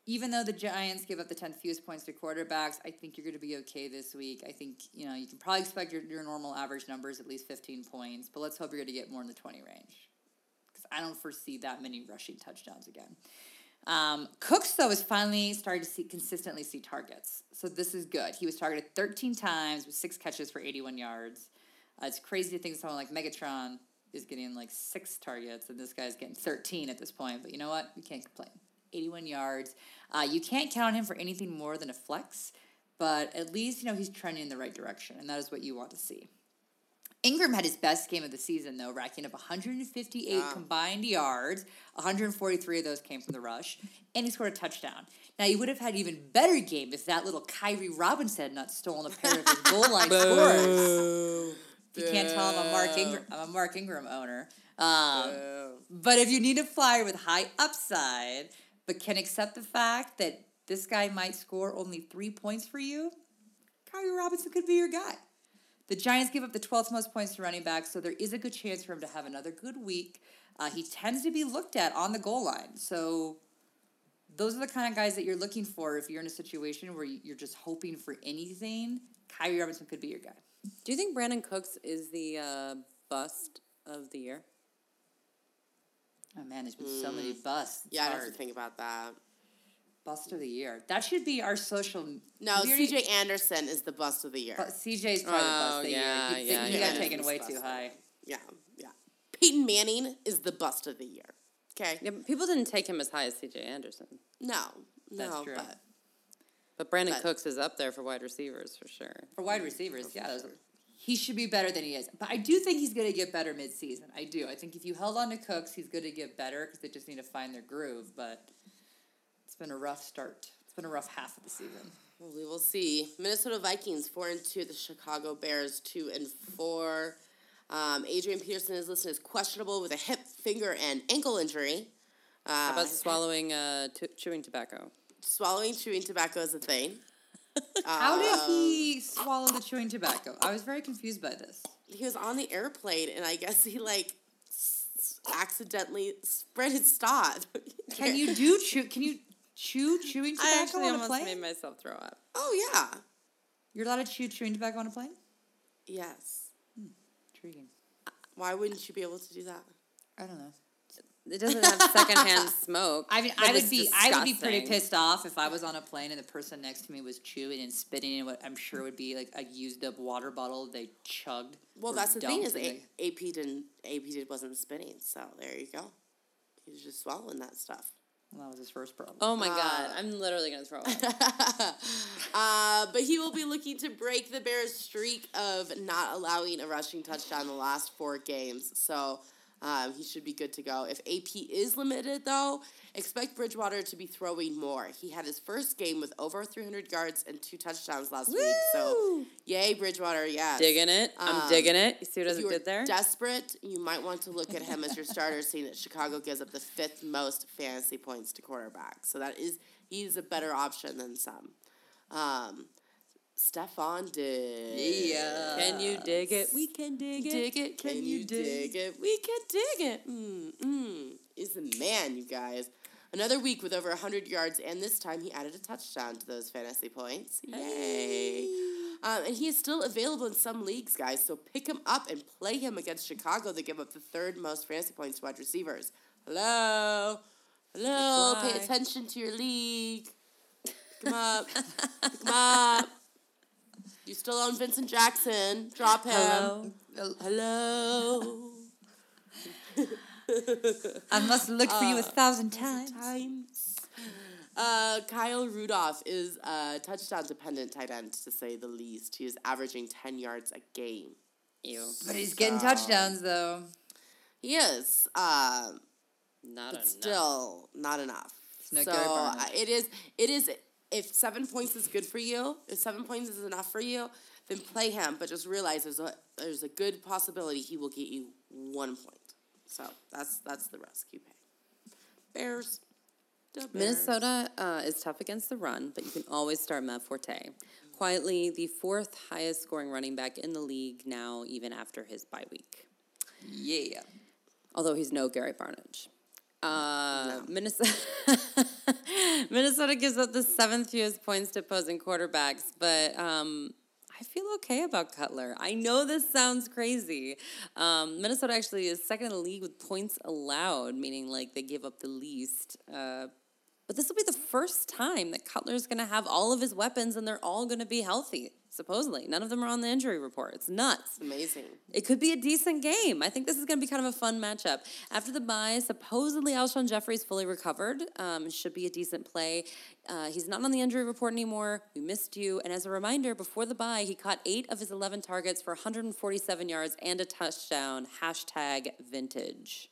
Even though the Giants give up the 10th fewest points to quarterbacks, I think you're going to be okay this week. I think, you know, you can probably expect your, your normal average numbers, at least 15 points, but let's hope you're going to get more in the 20 range. Because I don't foresee that many rushing touchdowns again. Um, Cooks, though, is finally starting to see consistently see targets. So this is good. He was targeted 13 times with six catches for 81 yards. Uh, it's crazy to think someone like Megatron is getting like six targets, and this guy's getting 13 at this point. But you know what? We can't complain. 81 yards. Uh, you can't count on him for anything more than a flex, but at least you know he's trending in the right direction, and that is what you want to see. Ingram had his best game of the season, though, racking up 158 Yeah. combined yards. 143 of those came from the rush, and he scored a touchdown. Now, you would have had an even better game if that little Khiry Robinson had not stolen a pair of his goal line scores. You can't tell, I'm a Mark Ingram. I'm a Mark Ingram owner. Um, but if you need a flyer with high upside, but can accept the fact that this guy might score only three points for you, Khiry Robinson could be your guy. The Giants give up the 12th most points to running backs, so there is a good chance for him to have another good week. Uh, he tends to be looked at on the goal line, so those are the kind of guys that you're looking for if you're in a situation where you're just hoping for anything. Khiry Robinson could be your guy. Do you think Brandin Cooks is the uh, bust of the year? Oh man, there's been so many mm. busts. It's Yeah, I have to think about that. Bust of the year. That should be our social. No, CJ Anderson is the bust of the year. But CJ's probably the bust Oh, of the yeah, year. Oh, he, yeah, he yeah. got taken He's way too high. Yeah, yeah. Peyton Manning is the bust of the year. Okay. Yeah, people didn't take him as high as C.J. Anderson, No, That's no, true. but but Brandin But- Cooks is up there for wide receivers for sure. For wide receivers, yeah, those, he should be better than he is. But I do think he's going to get better mid-season. I do. I think if you held on to Cooks, he's going to get better because they just need to find their groove. But it's been a rough start. It's been a rough half of the season. well, we will see. Minnesota Vikings four and two. The Chicago Bears two and four. Um, Adrian Peterson is listed as questionable with a hip, finger, and ankle injury. Uh, How about swallowing uh, t- chewing tobacco? swallowing chewing tobacco is a thing. How did he um, swallow the chewing tobacco? I was very confused by this. He was on the airplane, and I guess he like s- accidentally spread his snot. Can you do chew? Can you chew chewing I tobacco actually on a almost plane? made myself throw up. Oh yeah. You're allowed to chew chewing tobacco on a plane? Yes. Hmm, intriguing. Why wouldn't you be able to do that? I don't know. It doesn't have secondhand smoke. I mean, I would it's be I would be pretty pissed off if I was on a plane and the person next to me was chewing and spitting in what I'm sure would be like a used up water bottle they chugged. Well, that's the thing is a- AP didn't AP did wasn't spitting, so there you go. He was just swallowing that stuff. well, that was his first problem. Oh my god, I'm literally gonna throw up. Uh, but he will be looking to break the Bears' streak of not allowing a rushing touchdown the last four games. So um, he should be good to go. If AP is limited, though, expect Bridgewater to be throwing more. He had his first game with over 300 yards and two touchdowns last week. So, yay, Bridgewater, yes. digging it. I'm Um, digging it. You see what I If you did there? desperate, you might want to look at him as your starter, seeing that Chicago gives up the fifth most fantasy points to quarterbacks. So that is he's a better option than some. Um, Stefon Diggs. Yeah. Can you dig it? We can dig it. Dig it? Can, you dig, it? We can dig it. Mm, mm. Is the man, you guys. Another week with over 100 yards, and this time he added a touchdown to those fantasy points. Yay. Um, and he is still available in some leagues, guys, so pick him up and play him against Chicago. They give up the third most fantasy points to wide receivers. Hello? Hello? Pay attention to your league. Pick him up. pick him up. You still own Vincent Jackson. Drop him. Hello. Hello. I must look for you a thousand times. Times. Uh, Kyle Rudolph is a touchdown dependent tight end, to say the least. He is averaging 10 yards a game. Ew. But he's getting touchdowns though. He is, uh, Not but enough. still not enough. no so uh, it is. It is. If seven points is good for you, if seven points is enough for you, then play him. But just realize there's a there's a good possibility he will get you one point. So that's that's the risk you pay. Bears. Bears. Minnesota uh, is tough against the run, but you can always start Matt Forte. Quietly, the fourth highest scoring running back in the league now, even after his bye week. Yeah. Although he's no Gary Barnidge. Uh, Minnesota, Minnesota gives up the seventh fewest points to opposing quarterbacks, but um, I feel okay about Cutler. I know this sounds crazy. Um, Minnesota actually is second in the league with points allowed, meaning like they give up the least. Uh, but this will be the first time that Cutler's going to have all of his weapons and they're all going to be healthy. supposedly. None of them are on the injury report. It's nuts. Amazing. It could be a decent game. I think this is going to be kind of a fun matchup. After the bye, supposedly Alshon Jeffery's fully recovered. Um, should be a decent play. Uh, he's not on the injury report anymore. We missed you. And as a reminder, before the bye, he caught eight of his 11 targets for 147 yards and a touchdown. Hashtag vintage.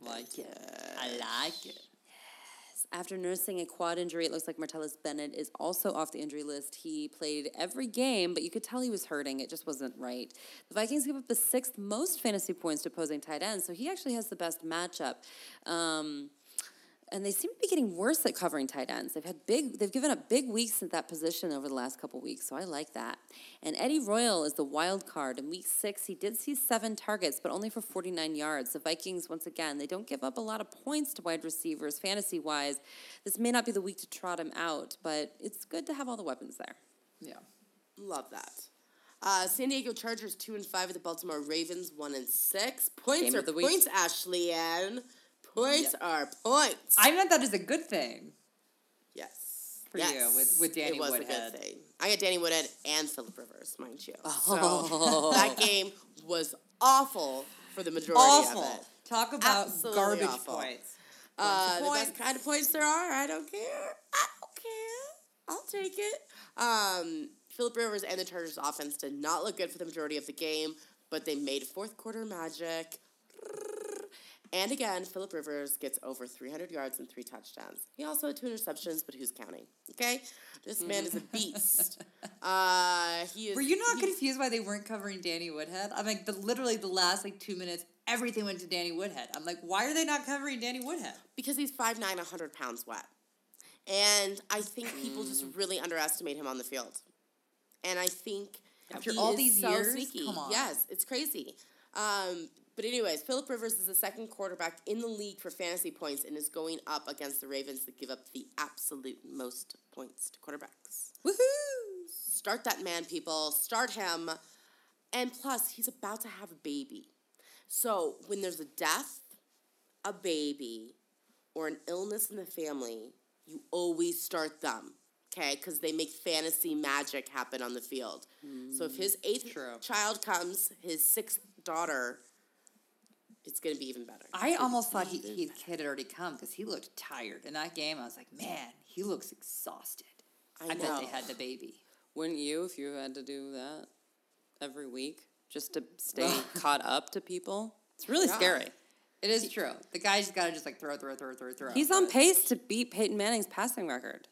Like it. I like it. After nursing a quad injury, it looks like Martellus Bennett is also off the injury list. He played every game, but you could tell he was hurting. It just wasn't right. The Vikings give up the sixth most fantasy points to opposing tight ends, so he actually has the best matchup. Um, and they seem to be getting worse at covering tight ends. They've had big, they've given up big weeks at that position over the last couple weeks, so I like that. And Eddie Royal is the wild card. In week six, he did see seven targets, but only for 49 yards. The Vikings, once again, they don't give up a lot of points to wide receivers, fantasy wise. This may not be the week to trot him out, but it's good to have all the weapons there. Yeah. Love that. Uh, San Diego Chargers two and five. The Baltimore Ravens one and six. Points Game are of the week. points. Ashley Ann. Points are points. I meant that as a good thing. yes. For yes. you, with- with Danny it was Woodhead. a good thing. I got Danny Woodhead and Philip Rivers, mind you. Oh. So that game was awful for the majority Awful. of it. Talk about Absolutely garbage awful. points. Uh, the points. best kind of points there are. I don't care. I don't care. I'll take it. Um, Philip Rivers and the Chargers offense did not look good for the majority of the game, but they made fourth quarter magic. And again, Philip Rivers gets over 300 yards and three touchdowns. He also had two interceptions, but who's counting? Okay, this man is a beast. uh, he is. Were you not he- confused why they weren't covering Danny Woodhead? I'm like, the literally the last like two minutes, everything went to Danny Woodhead. I'm like, why are they not covering Danny Woodhead? because he's 5'9", 100 pounds wet. And I think people just Mm. really underestimate him on the field. And I think After all these so years? sneaky. Come on. Yes, it's crazy. Um, but anyways, Philip Rivers is the second quarterback in the league for fantasy points and is going up against the Ravens that give up the absolute most points to quarterbacks. Woohoo! Start that man, people. Start him. And plus, he's about to have a baby. So when there's a death, a baby, or an illness in the family, you always start them. Okay, because they make fantasy magic happen on the field. So if his eighth True. child comes, his sixth daughter, it's gonna be even better. I almost thought he, he kid had already come because he looked tired in that game. I was like, man, he looks exhausted. I I, bet they had the baby. Wouldn't you if you had to do that every week just to stay caught up to people? It's really Yeah. scary. It is true. The guy's got to just like throw, throw, throw, throw, throw. He's on pace to beat Peyton Manning's passing record.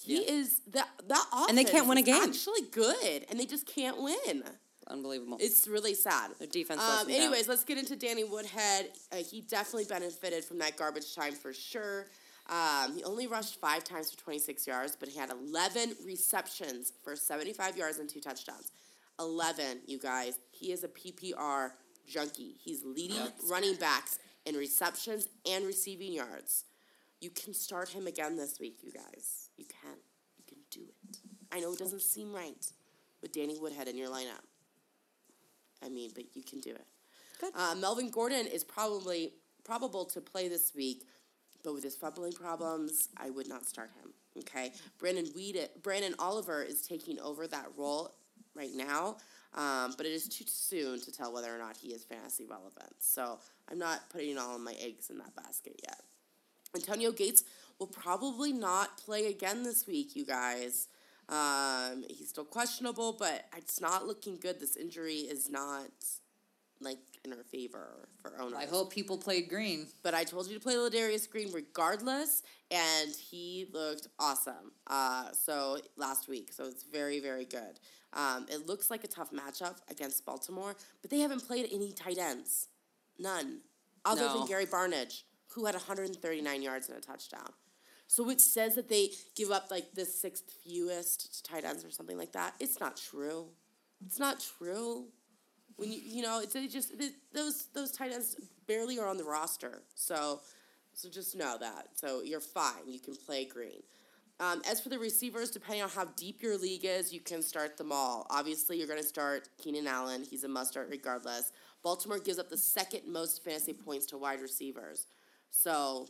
He is that that offense And they can't win a game. Actually, good, and they just can't win. Unbelievable. It's really sad. Their defense Um, them down. anyways, let's get into Danny Woodhead. Uh, he definitely benefited from that garbage time for sure. Um, he only rushed five times for 26 yards, but he had 11 receptions for 75 yards and two touchdowns. 11, you guys. He is a PPR junkie. He's leading running backs in receptions and receiving yards. You can start him again this week, you guys. You can. You can do it. I know it doesn't seem right with Danny Woodhead in your lineup. I mean, but you can do it. Good. Uh, Melvin Gordon is probably probable to play this week, but with his fumbling problems, I would not start him. Okay, Brandon Weed, Branden Oliver is taking over that role right now, um, but it is too soon to tell whether or not he is fantasy relevant. So I'm not putting all of my eggs in that basket yet. Antonio Gates will probably not play again this week, you guys. Um, he's still questionable, but it's not looking good. This injury is not like in our favor for owners. I hope people played Green. But I told you to play Ladarius Green regardless, and he looked awesome. Uh, so last week, so it's very very good. Um, it looks like a tough matchup against Baltimore, but they haven't played any tight ends, none, other No. than Gary Barnidge, who had 139 yards and a touchdown. So it says that they give up like the sixth fewest tight ends or something like that. It's not true. It's not true. When you you know it's they just th those those tight ends barely are on the roster. So so just know that. So you're fine. You can play Green. Um, as for the receivers, depending on how deep your league is, you can start them all. Obviously, you're going to start Keenan Allen. He's a must start regardless. Baltimore gives up the second most fantasy points to wide receivers. So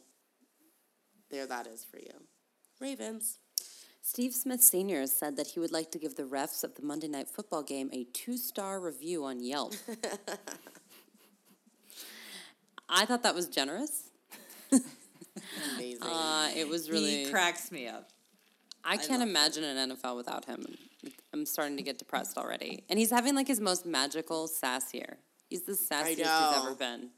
there that is for you. Ravens. Steve Smith Sr. said that he would like to give the refs of the Monday Night Football game a two star review on Yelp. I thought that was generous. Amazing. Uh, it was really. He cracks me up. I can't imagine an NFL without him. I'm starting to get depressed already. And he's having like his most magical sass here. He's the sassiest he's ever been.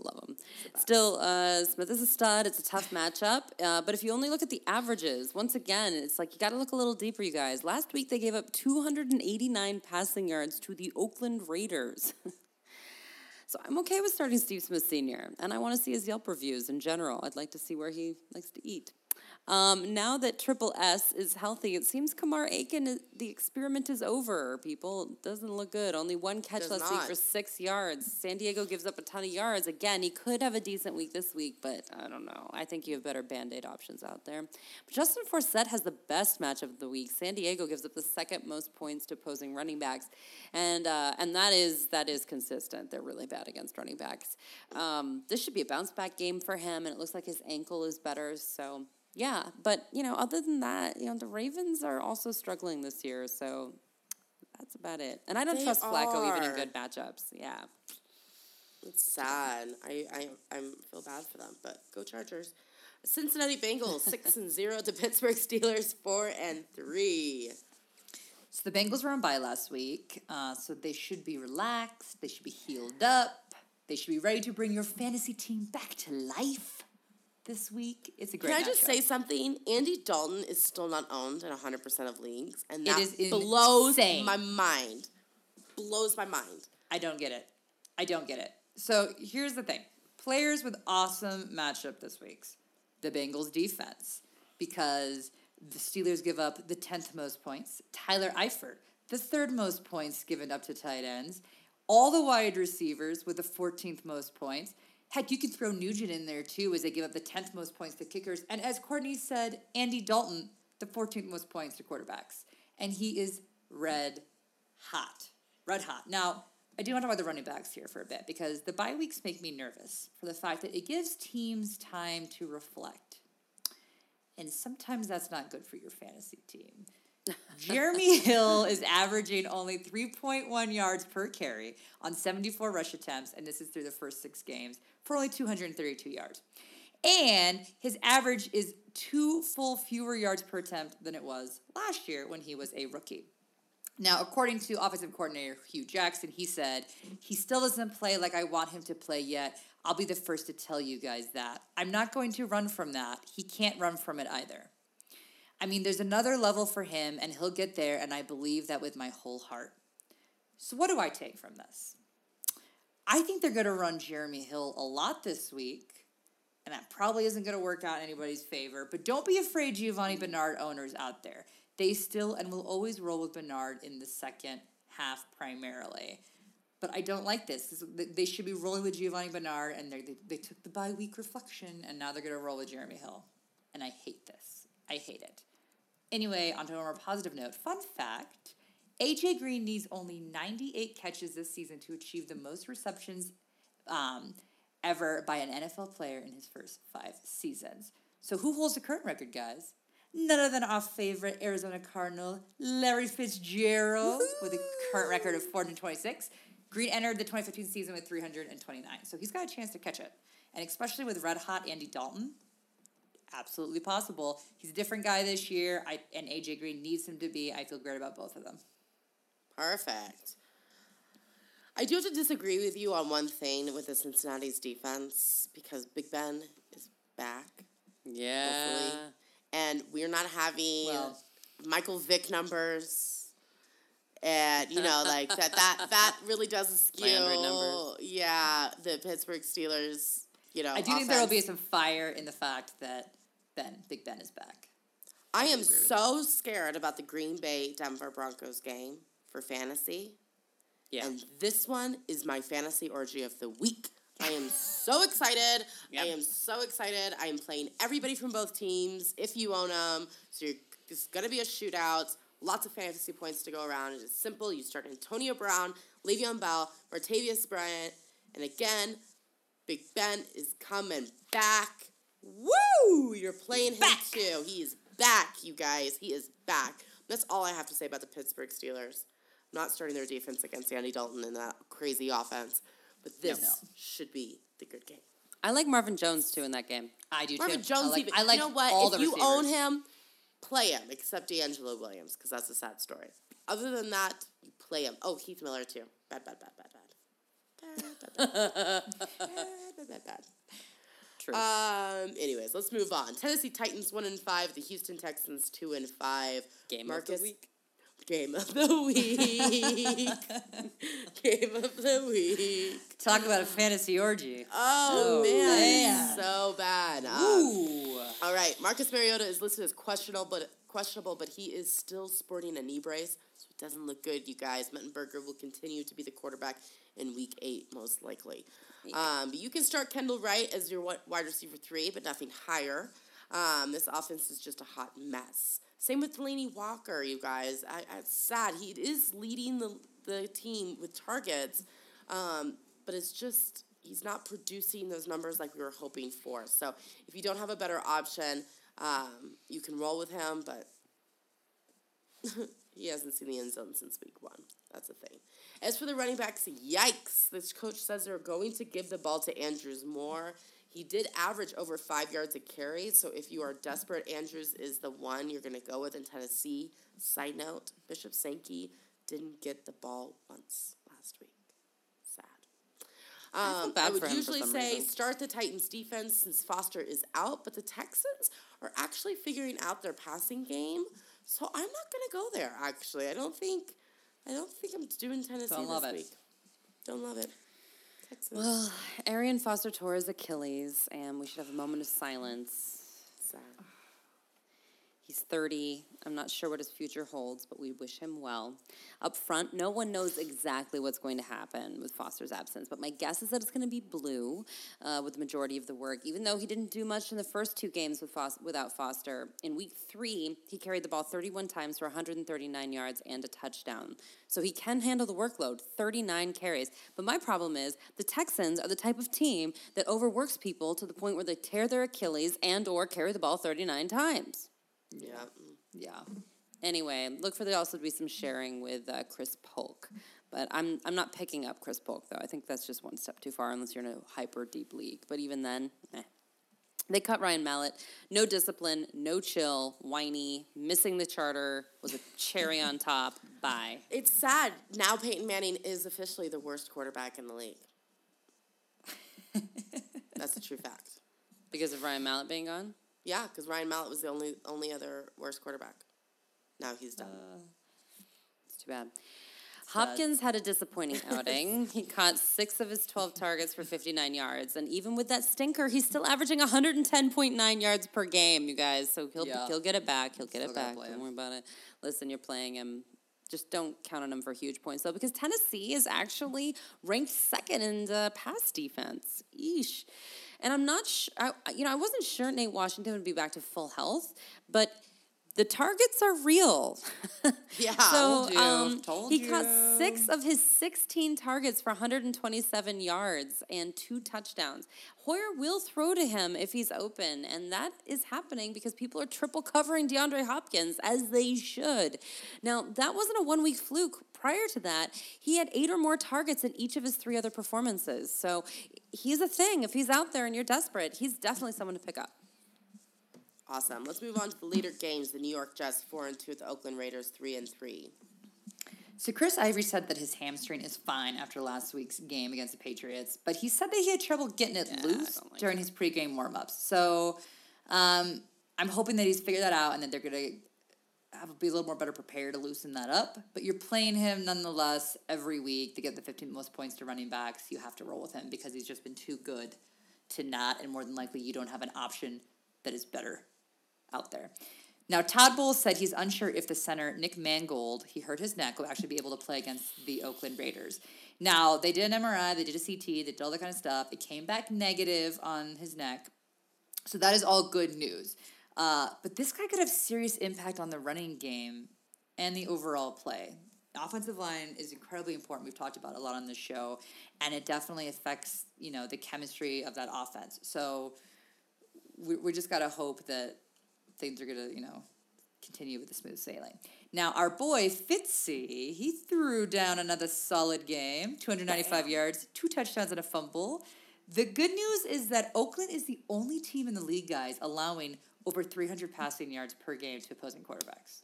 Love him. Still, uh, Smith is a stud. It's a tough matchup. Uh, but if you only look at the averages, once again, it's like you got to look a little deeper, you guys. Last week they gave up 289 passing yards to the Oakland Raiders. so I'm okay with starting Steve Smith Sr. And I want to see his Yelp reviews in general. I'd like to see where he likes to eat. Um, now that Triple S is healthy, it seems Kamar Aiken, the experiment is over, people. Doesn't look good. Only one catch Does last week for six yards. San Diego gives up a ton of yards. Again, he could have a decent week this week, but I don't know. I think you have better band aid options out there. But Justin Forsett has the best match of the week. San Diego gives up the second most points to opposing running backs, and uh, and that is that is consistent. They're really bad against running backs. Um, this should be a bounce back game for him, and it looks like his ankle is better. So yeah, but you know, other than that, you know, the Ravens are also struggling this year. So that's about it. And I don't They trust Flacco even in good matchups. Yeah. It's sad. I I I feel bad for them, but go Chargers. Cincinnati Bengals six and zero to Pittsburgh Steelers four and three. So the Bengals were on bye last week, uh, so they should be relaxed. They should be healed up. They should be ready to bring your fantasy team back to life this week. It's a great. Can I just matchup. say something? Andy Dalton is still not owned in hundred percent of leagues, and that is blows insane. my mind. Blows my mind. I don't get it. I don't get it. So here's the thing: players with awesome matchup this week's the Bengals defense because the Steelers give up the tenth most points. Tyler Eifert, the third most points given up to tight ends. All the wide receivers with the fourteenth most points. Heck, you could throw Nugent in there too, as they give up the tenth most points to kickers. And as Courtney said, Andy Dalton, the fourteenth most points to quarterbacks, and he is red hot, red hot. Now, I do want to talk about the running backs here for a bit because the bye weeks make me nervous for the fact that it gives teams time to reflect. And sometimes that's not good for your fantasy team. Jeremy Hill is averaging only 3.1 yards per carry on 74 rush attempts, and this is through the first six games for only 232 yards. And his average is two full fewer yards per attempt than it was last year when he was a rookie. Now, according to offensive coordinator Hue Jackson, he said, he still doesn't play like I want him to play yet. I'll be the first to tell you guys that. I'm not going to run from that. He can't run from it either. I mean, there's another level for him, and he'll get there, and I believe that with my whole heart. So, what do I take from this? I think they're going to run Jeremy Hill a lot this week, and that probably isn't going to work out in anybody's favor. But don't be afraid, Giovani Bernard owners out there. They still and will always roll with Bernard in the second half primarily. But I don't like this. This They should be rolling with Giovani Bernard, and they, they took the bye week reflection, and now they're going to roll with Jeremy Hill. And I hate this. I hate it. Anyway, on to a more positive note. Fun fact AJ Green needs only 98 catches this season to achieve the most receptions um, ever by an NFL player in his first five seasons. So, who holds the current record, guys? None other than our favorite Arizona Cardinal, Larry Fitzgerald, with a current record of 426. Green entered the 2015 season with 329, so he's got a chance to catch it. And especially with red hot Andy Dalton, absolutely possible. He's a different guy this year, I, and AJ Green needs him to be. I feel great about both of them. Perfect. I do have to disagree with you on one thing with the Cincinnati's defense because Big Ben is back, Yeah. hopefully, and we're not having Well- Michael Vick numbers. And you know, like that that that really does skew. Yeah, the Pittsburgh Steelers. You know, I do think there will be some fire in the fact that Ben, Big Ben, is back. I am so scared about the Green Bay Denver Broncos game for fantasy. Yeah. And this one is my fantasy orgy of the week. I am so excited. Yep. I am so excited. I am playing everybody from both teams if you own them. So you're, it's going to be a shootout. Lots of fantasy points to go around. It's simple. You start Antonio Brown, Le'Veon Bell, Martavis Bryant, and again, Big Ben is coming back. Woo! You're playing him too. He is back, you guys. He is back. That's all I have to say about the Pittsburgh Steelers. I'm not starting their defense against Andy Dalton in that crazy offense, but this No. should be the good game. I like Marvin Jones too in that game. I do Marvin too. Jones, I like, even, I like you know what? all if the you own him, play him, except DeAngelo Williams, because that's a sad story. Other than that, you play him. Oh, Heath Miller too. Bad, bad, bad, bad, bad. Bad, bad, bad. bad, bad, bad, bad. True. Um. Anyways, let's move on. Tennessee Titans one and five. The Houston Texans two and five. game Marcus, of the week. Game of the week. game of the week. Talk about a fantasy orgy. Oh, Oh, man, man. so bad. Um, all right, Marcus Mariota is listed as questionable, but questionable, but he is still sporting a knee brace, so it doesn't look good, you guys. Mettenberger will continue to be the quarterback in Week Eight, most likely. Um, you can start Kendall Wright as your wide receiver three, but nothing higher. Um, this offense is just a hot mess. Same with Delanie Walker, you guys. I, it's sad. He is leading the the team with targets, um, but it's just he's not producing those numbers like we were hoping for. So if you don't have a better option, um, you can roll with him, but he hasn't seen the end zone since week one. That's the thing. As for the running backs, yikes. This coach says they're going to give the ball to Andrews more. He did average over five yards a carry, so if you are desperate, Andrews is the one you're going to go with in Tennessee. Side note Bishop Sankey didn't get the ball once last week. Sad. Um, bad I would for him for usually say reason. start the Titans defense since Foster is out, but the Texans are actually figuring out their passing game. So I'm not gonna go there. Actually, I don't think, I don't think I'm doing Tennessee Don't love this it. week. Don't love it. Texans. Well, Arian Foster tore his Achilles, and we should have a moment of silence. Sad. He's 30. I'm not sure what his future holds, but we wish him well. Up front, no one knows exactly what's going to happen with Foster's absence, but my guess is that it's going to be Blue uh, with the majority of the work, even though he didn't do much in the first two games with Fos- without Foster. In week three, he carried the ball 31 times for 139 yards and a touchdown. So he can handle the workload, 39 carries. But my problem is the Texans are the type of team that overworks people to the point where they tear their Achilles and or carry the ball 39 times. Yeah. Yeah. Anyway, look for there also to be some sharing with uh, Chris Polk. But I'm I'm not picking up Chris Polk though. I think that's just one step too far unless you're in a hyper deep league. But even then, eh. They cut Ryan Mallett. No discipline, no chill, whiny, missing the charter was a cherry on top. Bye. It's sad. Now Peyton Manning is officially the worst quarterback in the league. That's a true fact. Because of Ryan Mallett being gone? Yeah, because Ryan Mallett was the only only other worst quarterback. Now he's done. Uh, it's too bad. Hopkins had a disappointing outing. he caught six of his 12 targets for 59 yards. And even with that stinker, he's still averaging 110.9 yards per game, you guys. So he'll, Yeah. he'll get it back. He'll get Still it back. Don't worry about it. Listen, you're playing him. Just don't count on him for huge points, though, because Tennessee is actually ranked second in the pass defense. Eesh. And I'm not sure, you know, I wasn't sure Nate Washington would be back to full health, but the targets are real. Yeah. So Told you, um, he caught six of his 16 targets for 127 yards and two touchdowns. Hoyer will throw to him if he's open, and that is happening because people are triple covering DeAndre Hopkins as they should. Now, that wasn't a one week fluke. Prior to that, he had eight or more targets in each of his three other performances. So he's a thing. If he's out there and you're desperate, he's definitely someone to pick up. Awesome. Let's move on to the later games. The New York Jets four and two, the Oakland Raiders three and three. So Chris Ivory said that his hamstring is fine after last week's game against the Patriots, but he said that he had trouble getting it I loose don't like during his pregame warmups. So um, I'm hoping that he's figured that out and that they're gonna have be a little more better prepared to loosen that up. But you're playing him nonetheless every week to get the 15 most points to running backs. You have to roll with him because he's just been too good to not, and more than likely you don't have an option that is better out there. Now, Todd Bowles said he's unsure if the center, Nick Mangold, he hurt his neck, will actually be able to play against the Oakland Raiders. Now, they did an MRI, they did a CT, they did all that kind of stuff. It came back negative on his neck. So that is all good news. Uh, but this guy could have serious impact on the running game and the overall play. Offensive line is incredibly important. We've talked about a lot on this show, and it definitely affects you know the chemistry of that offense. So we we just gotta hope that things are gonna, you know, continue with the smooth sailing. Now, our boy Fitzy, he threw down another solid game, 295 yards, two touchdowns, and a fumble. The good news is that Oakland is the only team in the league, guys, allowing over 300 passing yards per game to opposing quarterbacks.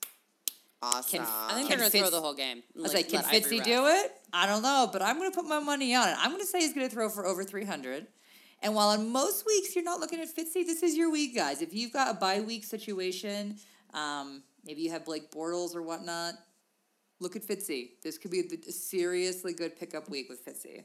Awesome. I think Can they're going to throw the whole game. I was like, can Fitzy do it? I don't know, but I'm going to put my money on it. I'm going to say he's going to throw for over 300. And while on most weeks you're not looking at Fitzy, this is your week, guys. If you've got a bye week situation, um, maybe you have Blake Bortles or whatnot, look at Fitzy. This could be a seriously good pickup week with Fitzy.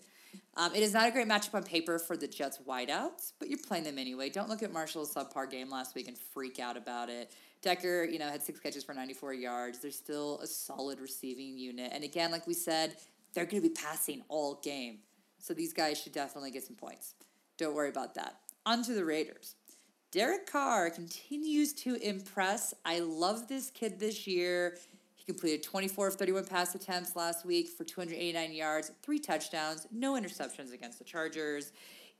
Um, it is not a great matchup on paper for the Jets wideouts, but you're playing them anyway. Don't look at Marshall's subpar game last week and freak out about it. Decker, you know, had six catches for 94 yards. They're still a solid receiving unit. And again, like we said, they're going to be passing all game. So these guys should definitely get some points. Don't worry about that. On to the Raiders. Derek Carr continues to impress. I love this kid this year. He completed 24 of 31 pass attempts last week for 289 yards, three touchdowns, no interceptions against the Chargers.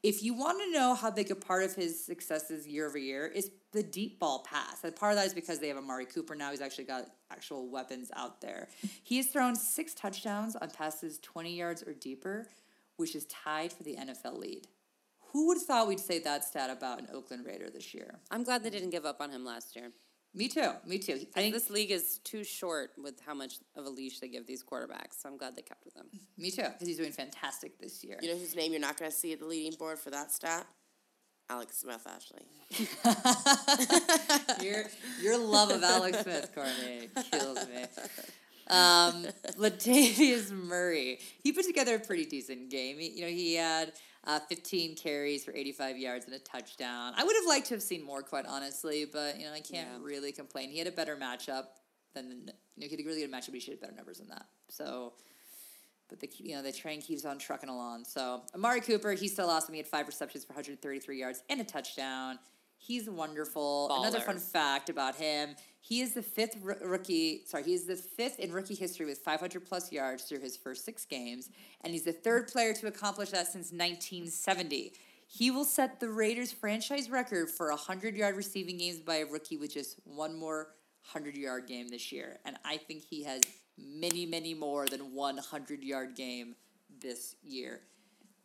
If you want to know how big a part of his successes year over year is the deep ball pass. And part of that is because they have Amari Cooper now. He's actually got actual weapons out there. He has thrown six touchdowns on passes 20 yards or deeper, which is tied for the NFL lead. Who would have thought we'd say that stat about an Oakland Raider this year? I'm glad they didn't give up on him last year. Me too. Me too. I I think think this league is too short with how much of a leash they give these quarterbacks. So I'm glad they kept with them. me too because he's doing fantastic this year. You know whose name you're not going to see at the leading board for that stat? Alex Smith, Ashley. your your love of Alex Smith, Courtney, kills me. Um, Latavius Murray, he put together a pretty decent game. He, you know, he had uh, 15 carries for 85 yards and a touchdown. I would have liked to have seen more, quite honestly, but you know, I can't Yeah. really complain. He had a better matchup than you know, he had a really good matchup, but he should have better numbers than that. So. But the you know the train keeps on trucking along. So Amari Cooper, he's still awesome. He had five receptions for 133 yards and a touchdown. He's wonderful. Another fun fact about him: he is the fifth r- rookie. Sorry, he is the fifth in rookie history with 500 plus yards through his first six games, and he's the third player to accomplish that since 1970. He will set the Raiders franchise record for 100 yard receiving games by a rookie with just one more 100 yard game this year, and I think he has many, many more than one 100 yard game this year.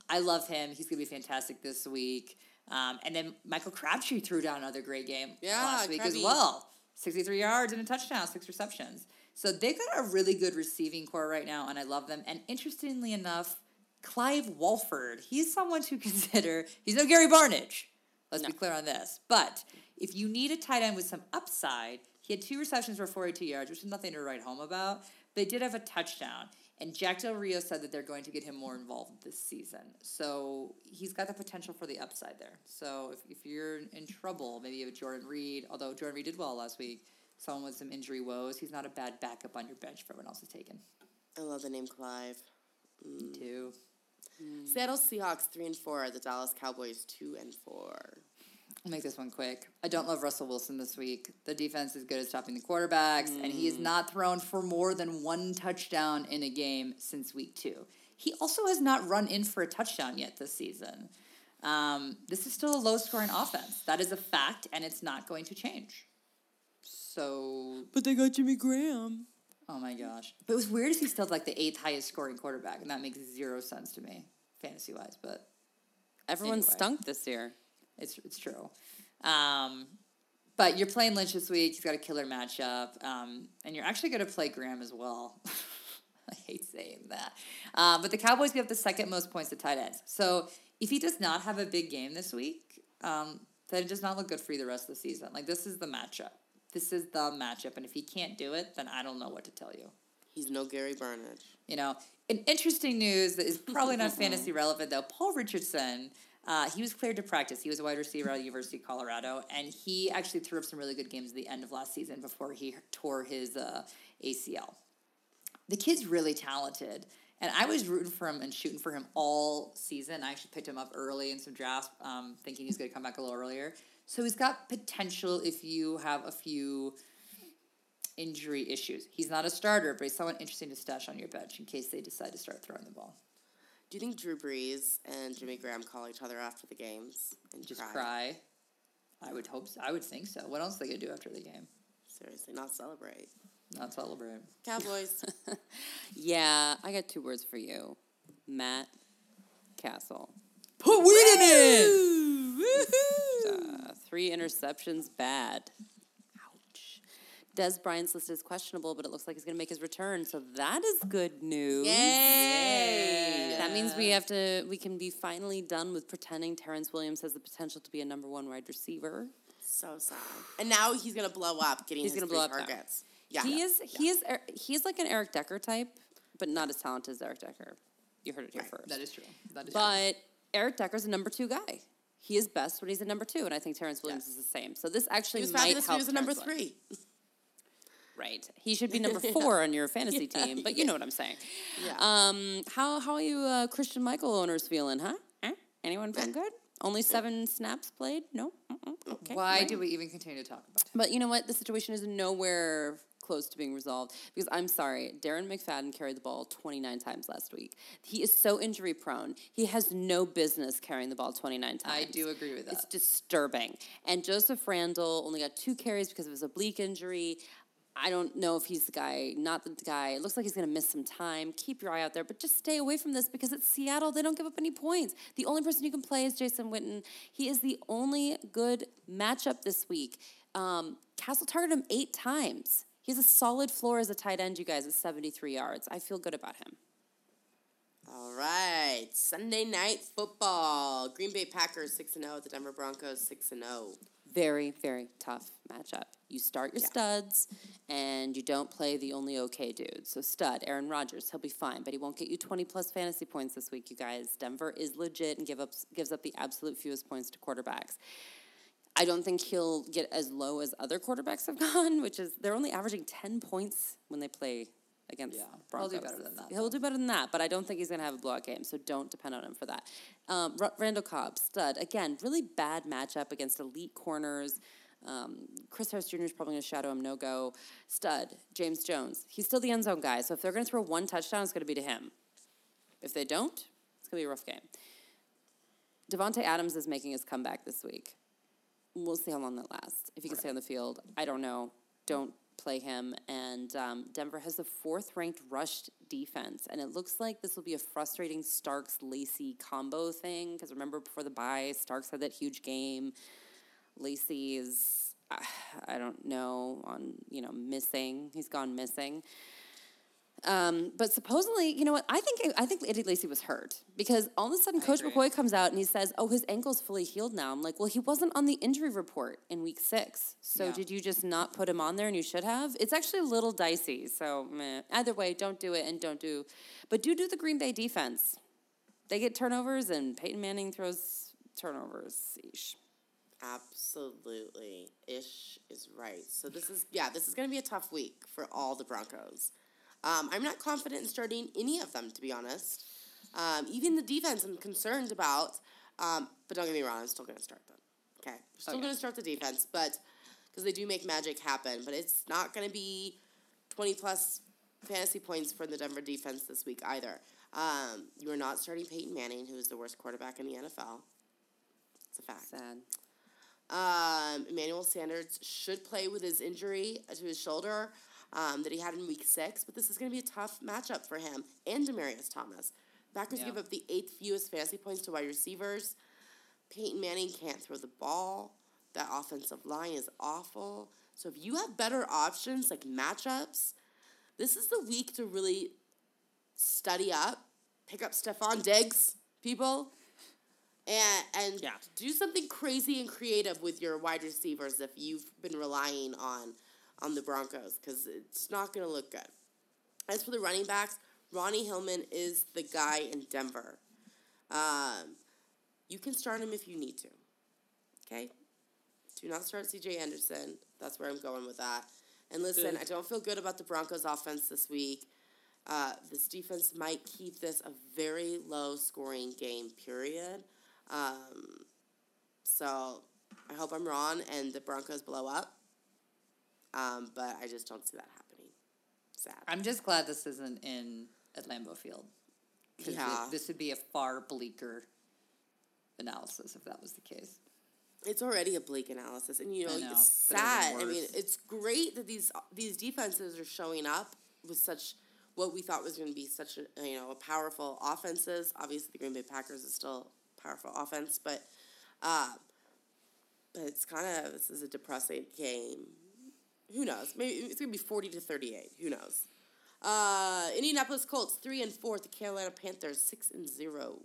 I love him. He's gonna be fantastic this week. Um, and then Michael Crabtree threw down another great game Yeah, last week as well. 63 yards and a touchdown, six receptions. So they've got a really good receiving corps right now, and I love them. And interestingly enough, Clive Walford, he's someone to consider. He's no Gary Barnidge. Let's be clear on this. But if you need a tight end with some upside, he had two receptions for 42 yards, which is nothing to write home about. They did have a touchdown. And Jack Del Rio said that they're going to get him more involved this season. So he's got the potential for the upside there. So if, if you're in trouble, maybe you have Jordan Reed, although Jordan Reed did well last week, someone with some injury woes, he's not a bad backup on your bench for everyone else is taken. I love the name Clive. Me Two. Mm. Seattle Seahawks three and four. The Dallas Cowboys two and four. I'll make this one quick. I don't love Russell Wilson this week. The defense is good at stopping the quarterbacks, and he has not thrown for more than one touchdown in a game since week two. He also has not run in for a touchdown yet this season. Um, this is still a low scoring offense. That is a fact, and it's not going to change. So, But they got Jimmy Graham. oh my gosh. But it was weird to see still like the eighth highest scoring quarterback, and that makes zero sense to me, fantasy wise, but Everyone Anyway. stunk this year. It's it's true. Um, but you're playing Lynch this week. He's got a killer matchup, um, and you're actually going to play Graham as well. I hate saying that, um, but the Cowboys give up the second most points to tight ends. So if he does not have a big game this week, um, then it does not look good for you the rest of the season. Like this is the matchup. This is the matchup, and if he can't do it, then I don't know what to tell you. He's no Gary Barnidge. You know, an interesting news that is probably not fantasy relevant though. Paul Richardson, uh, he was cleared to practice. He was a wide receiver at the University of Colorado, and he actually threw up some really good games at the end of last season before he tore his uh, ACL. The kid's really talented, and I was rooting for him and shooting for him all season. I actually picked him up early in some drafts, um, thinking he's going to come back a little earlier. So he's got potential if you have a few injury issues. He's not a starter, but he's someone interesting to stash on your bench in case they decide to start throwing the ball. Do you think Drew Brees and Jimmy Graham call each other after the games and Just cry? cry. I would hope so. I would think so. What else they gonna do after the game? Seriously, not celebrate. Not celebrate. Cowboys. Yeah, I got two words for you, Matt Cassel. Put weed in it. Uh, three interceptions, bad. Dez Bryant's listed as questionable, but it looks like he's going to make his return, so that is good news. Yay! That means we have to. We can be finally done with pretending Terrance Williams has the potential to be a number one wide receiver. So sad. And now he's gonna blow up, getting He's gonna three blow up targets. Yeah. He is. He is. Er- He's like an Eric Decker type, but not as talented as Eric Decker. You heard it here Right. first. That is true. That is true. But Eric Decker's a number two guy. He is best when he's a number two, and I think Terrance Williams Yes. is the same. So this actually He was might help. He was a number Terrance three. Right. He should be number four on your fantasy team, but you know what I'm saying. Yeah. Um, how how are you uh, Christine Michael owners feeling, huh? Eh? Anyone feeling good? Only seven snaps played? No. Okay. Why Right. do we even continue to talk about it? But you know what? The situation is nowhere close to being resolved because I'm sorry, Darren McFadden carried the ball 29 times last week. He is so injury prone. He has no business carrying the ball 29 times. I do agree with that. It's disturbing. And Joseph Randle only got two carries because of his oblique injury. I don't know if he's the guy, not the guy. It looks like he's going to miss some time. Keep your eye out there, but just stay away from this because it's Seattle. They don't give up any points. The only person you can play is Jason Witten. He is the only good matchup this week. Um, Cassel targeted him eight times. He has a solid floor as a tight end, you guys, at 73 yards. I feel good about him. All right. Sunday night football. Green Bay Packers six and zero. The Denver Broncos six and oh. zero. very, very tough matchup. You start your Yeah. studs and you don't play the only okay dude. So, stud, Aaron Rodgers, he'll be fine, but he won't get you 20 plus fantasy points this week, you guys. Denver is legit and give up, gives up the absolute fewest points to quarterbacks. I don't think he'll get as low as other quarterbacks have gone, which is they're only averaging 10 points when they play against Yeah, he'll do better than that, He'll do better than that, but I don't think he's going to have a blowout game, so don't depend on him for that. Um, Randall Cobb, stud. Again, really bad matchup against elite corners. Um, Chris Harris Jr. is probably going to shadow him, no go. Stud, James Jones. He's still the end zone guy, so if they're going to throw one touchdown, it's going to be to him. If they don't, it's going to be a rough game. Davante Adams is making his comeback this week. We'll see how long that lasts. If he can stay on the field, I don't know. Don't play him. And um, Denver has the fourth ranked rushed defense, and it looks like this will be a frustrating Starks Lacy combo thing. Because remember, before the bye, Starks had that huge game. Lacy is, uh, I don't know, on you know missing. He's gone missing. Um, but supposedly, you know what? I think I think Eddie Lacy was hurt because all of a sudden, Coach. McCoy comes out and he says, "Oh, his ankle's fully healed now." I'm like, "Well, he wasn't on the injury report in Week Six, so Yeah. did you just not put him on there? And you should have." It's actually a little dicey. So, meh. either way, don't do it and don't do, but do do the Green Bay defense. They get turnovers and Peyton Manning throws turnovers. Eesh. Absolutely. Ish is right. So this is yeah, this is gonna be a tough week for all the Broncos. Um, I'm not confident in starting any of them, to be honest. Um, even the defense, I'm concerned about. Um, but don't get me wrong, I'm still gonna start them. Okay, still Okay. gonna start the defense, but because they do make magic happen. But it's not gonna be 20 plus fantasy points for the Denver defense this week either. Um, you are not starting Peyton Manning, who is the worst quarterback in the NFL. It's a fact. Sad. Um, Emmanuel Sanders should play with his injury to his shoulder um, that he had in week six, but this is going to be a tough matchup for him and Demaryius Thomas. Packers Yeah. give up the eighth fewest fantasy points to wide receivers. Peyton Manning can't throw the ball. That offensive line is awful. So if you have better options like matchups, this is the week to really study up, pick up Stefon Diggs, people, and and Yeah. do something crazy and creative with your wide receivers if you've been relying on on the Broncos because it's not going to look good. As for the running backs, Ronnie Hillman is the guy in Denver. Um, you can start him if you need to. Okay? Do not start CJ Anderson. That's where I'm going with that. And listen, I don't feel good about the Broncos offense this week. Uh, this defense might keep this a very low scoring game, period. Um, so I hope I'm wrong and the Broncos blow up. Um, but I just don't see that happening. Sad. I'm just glad this isn't in at Lambeau Field. 'Cause it- Yeah. this would be a far bleaker analysis if that was the case. it's already a bleak analysis, and you know, know, it's sad. I mean, it's great that these these defenses are showing up with such what we thought was going to be such a you know a powerful offenses. Obviously, the Green Bay Packers is still powerful offense, but uh, but it's kind of this is a depressing game. Who knows? Maybe it's going to be forty to thirty eight. Who knows? Uh, Indianapolis Colts three and four. The Carolina Panthers six and zero.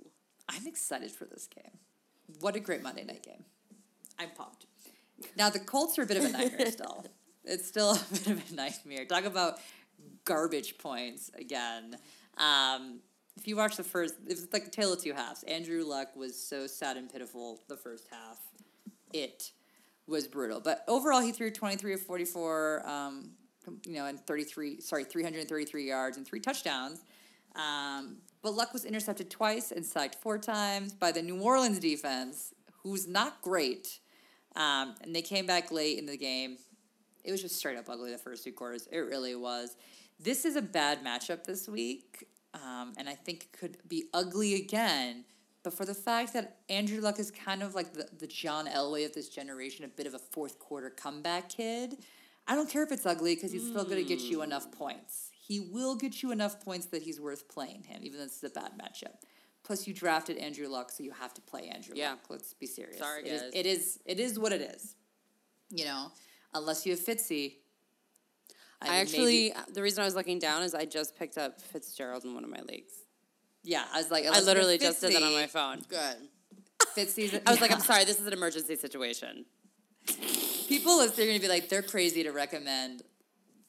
I'm excited for this game. What a great Monday night game. I'm pumped. Now the Colts are a bit of a nightmare still. It's still a bit of a nightmare. Talk about garbage points again. Um, if you watch the first, it was like a tale of two halves. Andrew Luck was so sad and pitiful the first half. It was brutal. But overall, he threw 23 of 44, um, you know, and 33, sorry, 333 yards and three touchdowns. Um, but Luck was intercepted twice and sacked four times by the New Orleans defense, who's not great. Um, and they came back late in the game. It was just straight up ugly the first two quarters. It really was. This is a bad matchup this week, um, and I think it could be ugly again. But for the fact that Andrew Luck is kind of like the, the John Elway of this generation, a bit of a fourth quarter comeback kid, I don't care if it's ugly because he's still going to get you enough points. He will get you enough points that he's worth playing him, even though this is a bad matchup. Plus, you drafted Andrew Luck, so you have to play Andrew Yeah. Luck. Let's be serious. Sorry, It is- guys. it is. It is what it is. You know, unless you have Fitzy. I mean, actually, maybe- uh, the reason I was looking down is I just picked up Fitzgerald in one of my leagues. yeah, I was like, I literally have just did that on my phone. Good. Fitzy's. I was like, I'm sorry, this is an emergency situation. People listening are gonna be like, they're crazy to recommend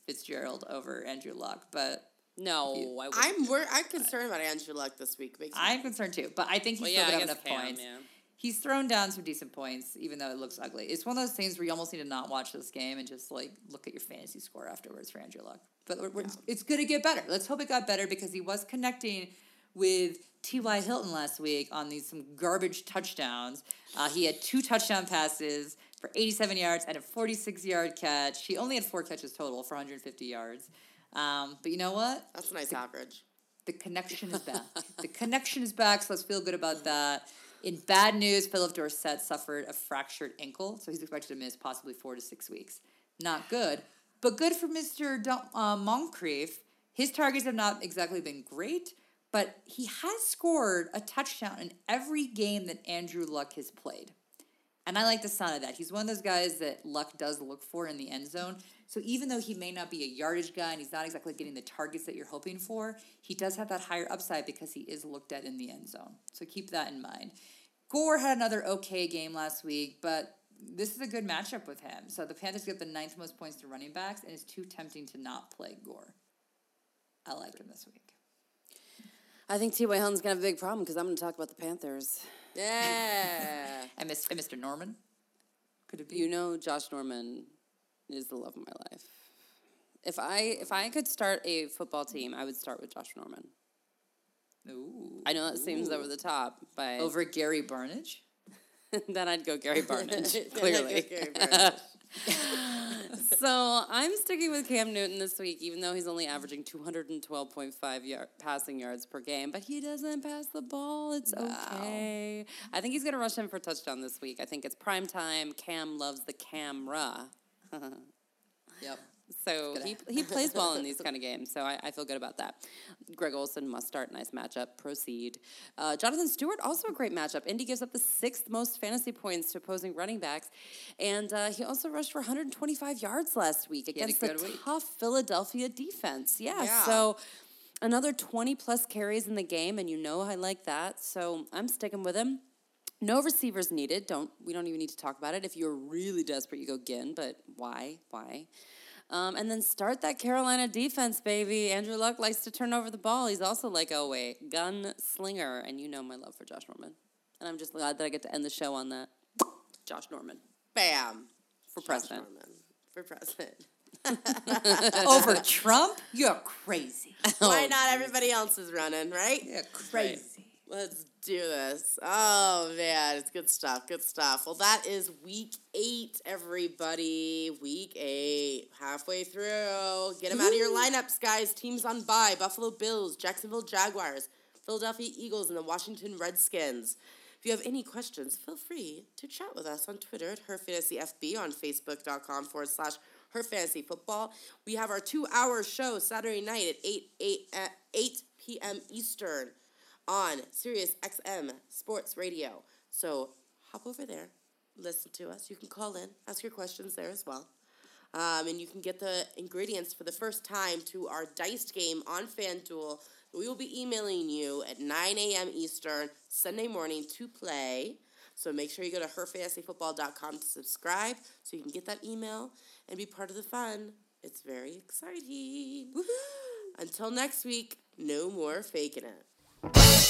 Fitzgerald over Andrew Luck, but No, I wouldn't. I'm wor- I'm concerned about Andrew Luck this week. Makes I'm concerned too. But I think he's Well, still yeah, I gonna have enough Cam, points. yeah. He's thrown down some decent points, even though it looks ugly. It's one of those things where you almost need to not watch this game and just like look at your fantasy score afterwards for Andrew Luck. But we're, we're- it's going to get better. Let's hope it got better because he was connecting with T.Y. Hilton last week on these some garbage touchdowns. Uh, he had two touchdown passes for 87 yards and a 46 yard catch. He only had four catches total for 150 yards. Um, but you know what? That's a nice average. The connection is back. the connection is back, so let's feel good about that. In bad news, Phillip Dorsett suffered a fractured ankle, so he's expected to miss possibly four to six weeks. Not good, but good for Mr. Don- uh, Moncrief. His targets have not exactly been great, but he has scored a touchdown in every game that Andrew Luck has played. And I like the sound of that. He's one of those guys that luck does look for in the end zone. So even though he may not be a yardage guy and he's not exactly getting the targets that you're hoping for, he does have that higher upside because he is looked at in the end zone. So keep that in mind. Gore had another okay game last week, but this is a good matchup with him. So the Panthers get the ninth most points to running backs, and it's too tempting to not play Gore. I like him this week. I think T.Y. Hilton's going to have a big problem because I'm going to talk about the Panthers. Yeah. And, Miss, and Mr. Norman? Could it be? You know, Josh Norman is the love of my life. If I if I could start a football team, I would start with Josh Norman. Ooh. I know that seems over the top, but Over Gary Barnidge? then I'd go Gary Barnidge, clearly. Gary Barnidge. so I'm sticking with Cam Newton this week, even though he's only averaging 212.5 yard, passing yards per game. But he doesn't pass the ball. It's okay. I think he's going to rush him for a touchdown this week. I think it's prime time. Cam loves the camera. Yep. So he, he plays well in these kind of games, so I, I feel good about that. Greg Olsen must start. Nice matchup. Proceed. Uh, Jonathan Stewart, also a great matchup. Indy gives up the sixth most fantasy points to opposing running backs, and uh, he also rushed for 125 yards last week against the week. tough Philadelphia defense. Yeah, Yeah. so another 20 plus carries in the game, and you know I like that, so I'm sticking with him. No receivers needed. Don't we don't even need to talk about it. If you're really desperate, you go Ginn, but why? Why? Um, and then start that Carolina defense, baby. Andrew Luck likes to turn over the ball. He's also like oh wait, gun slinger, and you know my love for Josh Norman. And I'm just glad that I get to end the show on that. Josh Norman Bam. for Josh president. Norman For president. Over Trump? You're crazy. Why not everybody else is running, right? You're crazy. Let's do this. Oh man, it's good stuff. Good stuff. Well, that is week eight, everybody. Week eight, halfway through. Get them out of your lineups, guys. Teams on bye: Buffalo Bills, Jacksonville Jaguars, Philadelphia Eagles, and the Washington Redskins. If you have any questions, feel free to chat with us on Twitter at HerFantasyFB, on Facebook.com forward slash HerFantasyFootball. We have our two hour show Saturday night at 8, 8, 8 p.m. Eastern on Sirius XM Sports Radio. So hop over there, listen to us. You can call in, ask your questions there as well. Um, and you can get the ingredients for the first time to our diced game on FanDuel. We will be emailing you at 9 a.m. Eastern Sunday morning to play. So make sure you go to herfantasyfootball.com to subscribe so you can get that email and be part of the fun. It's very exciting. Until next week, no more faking it you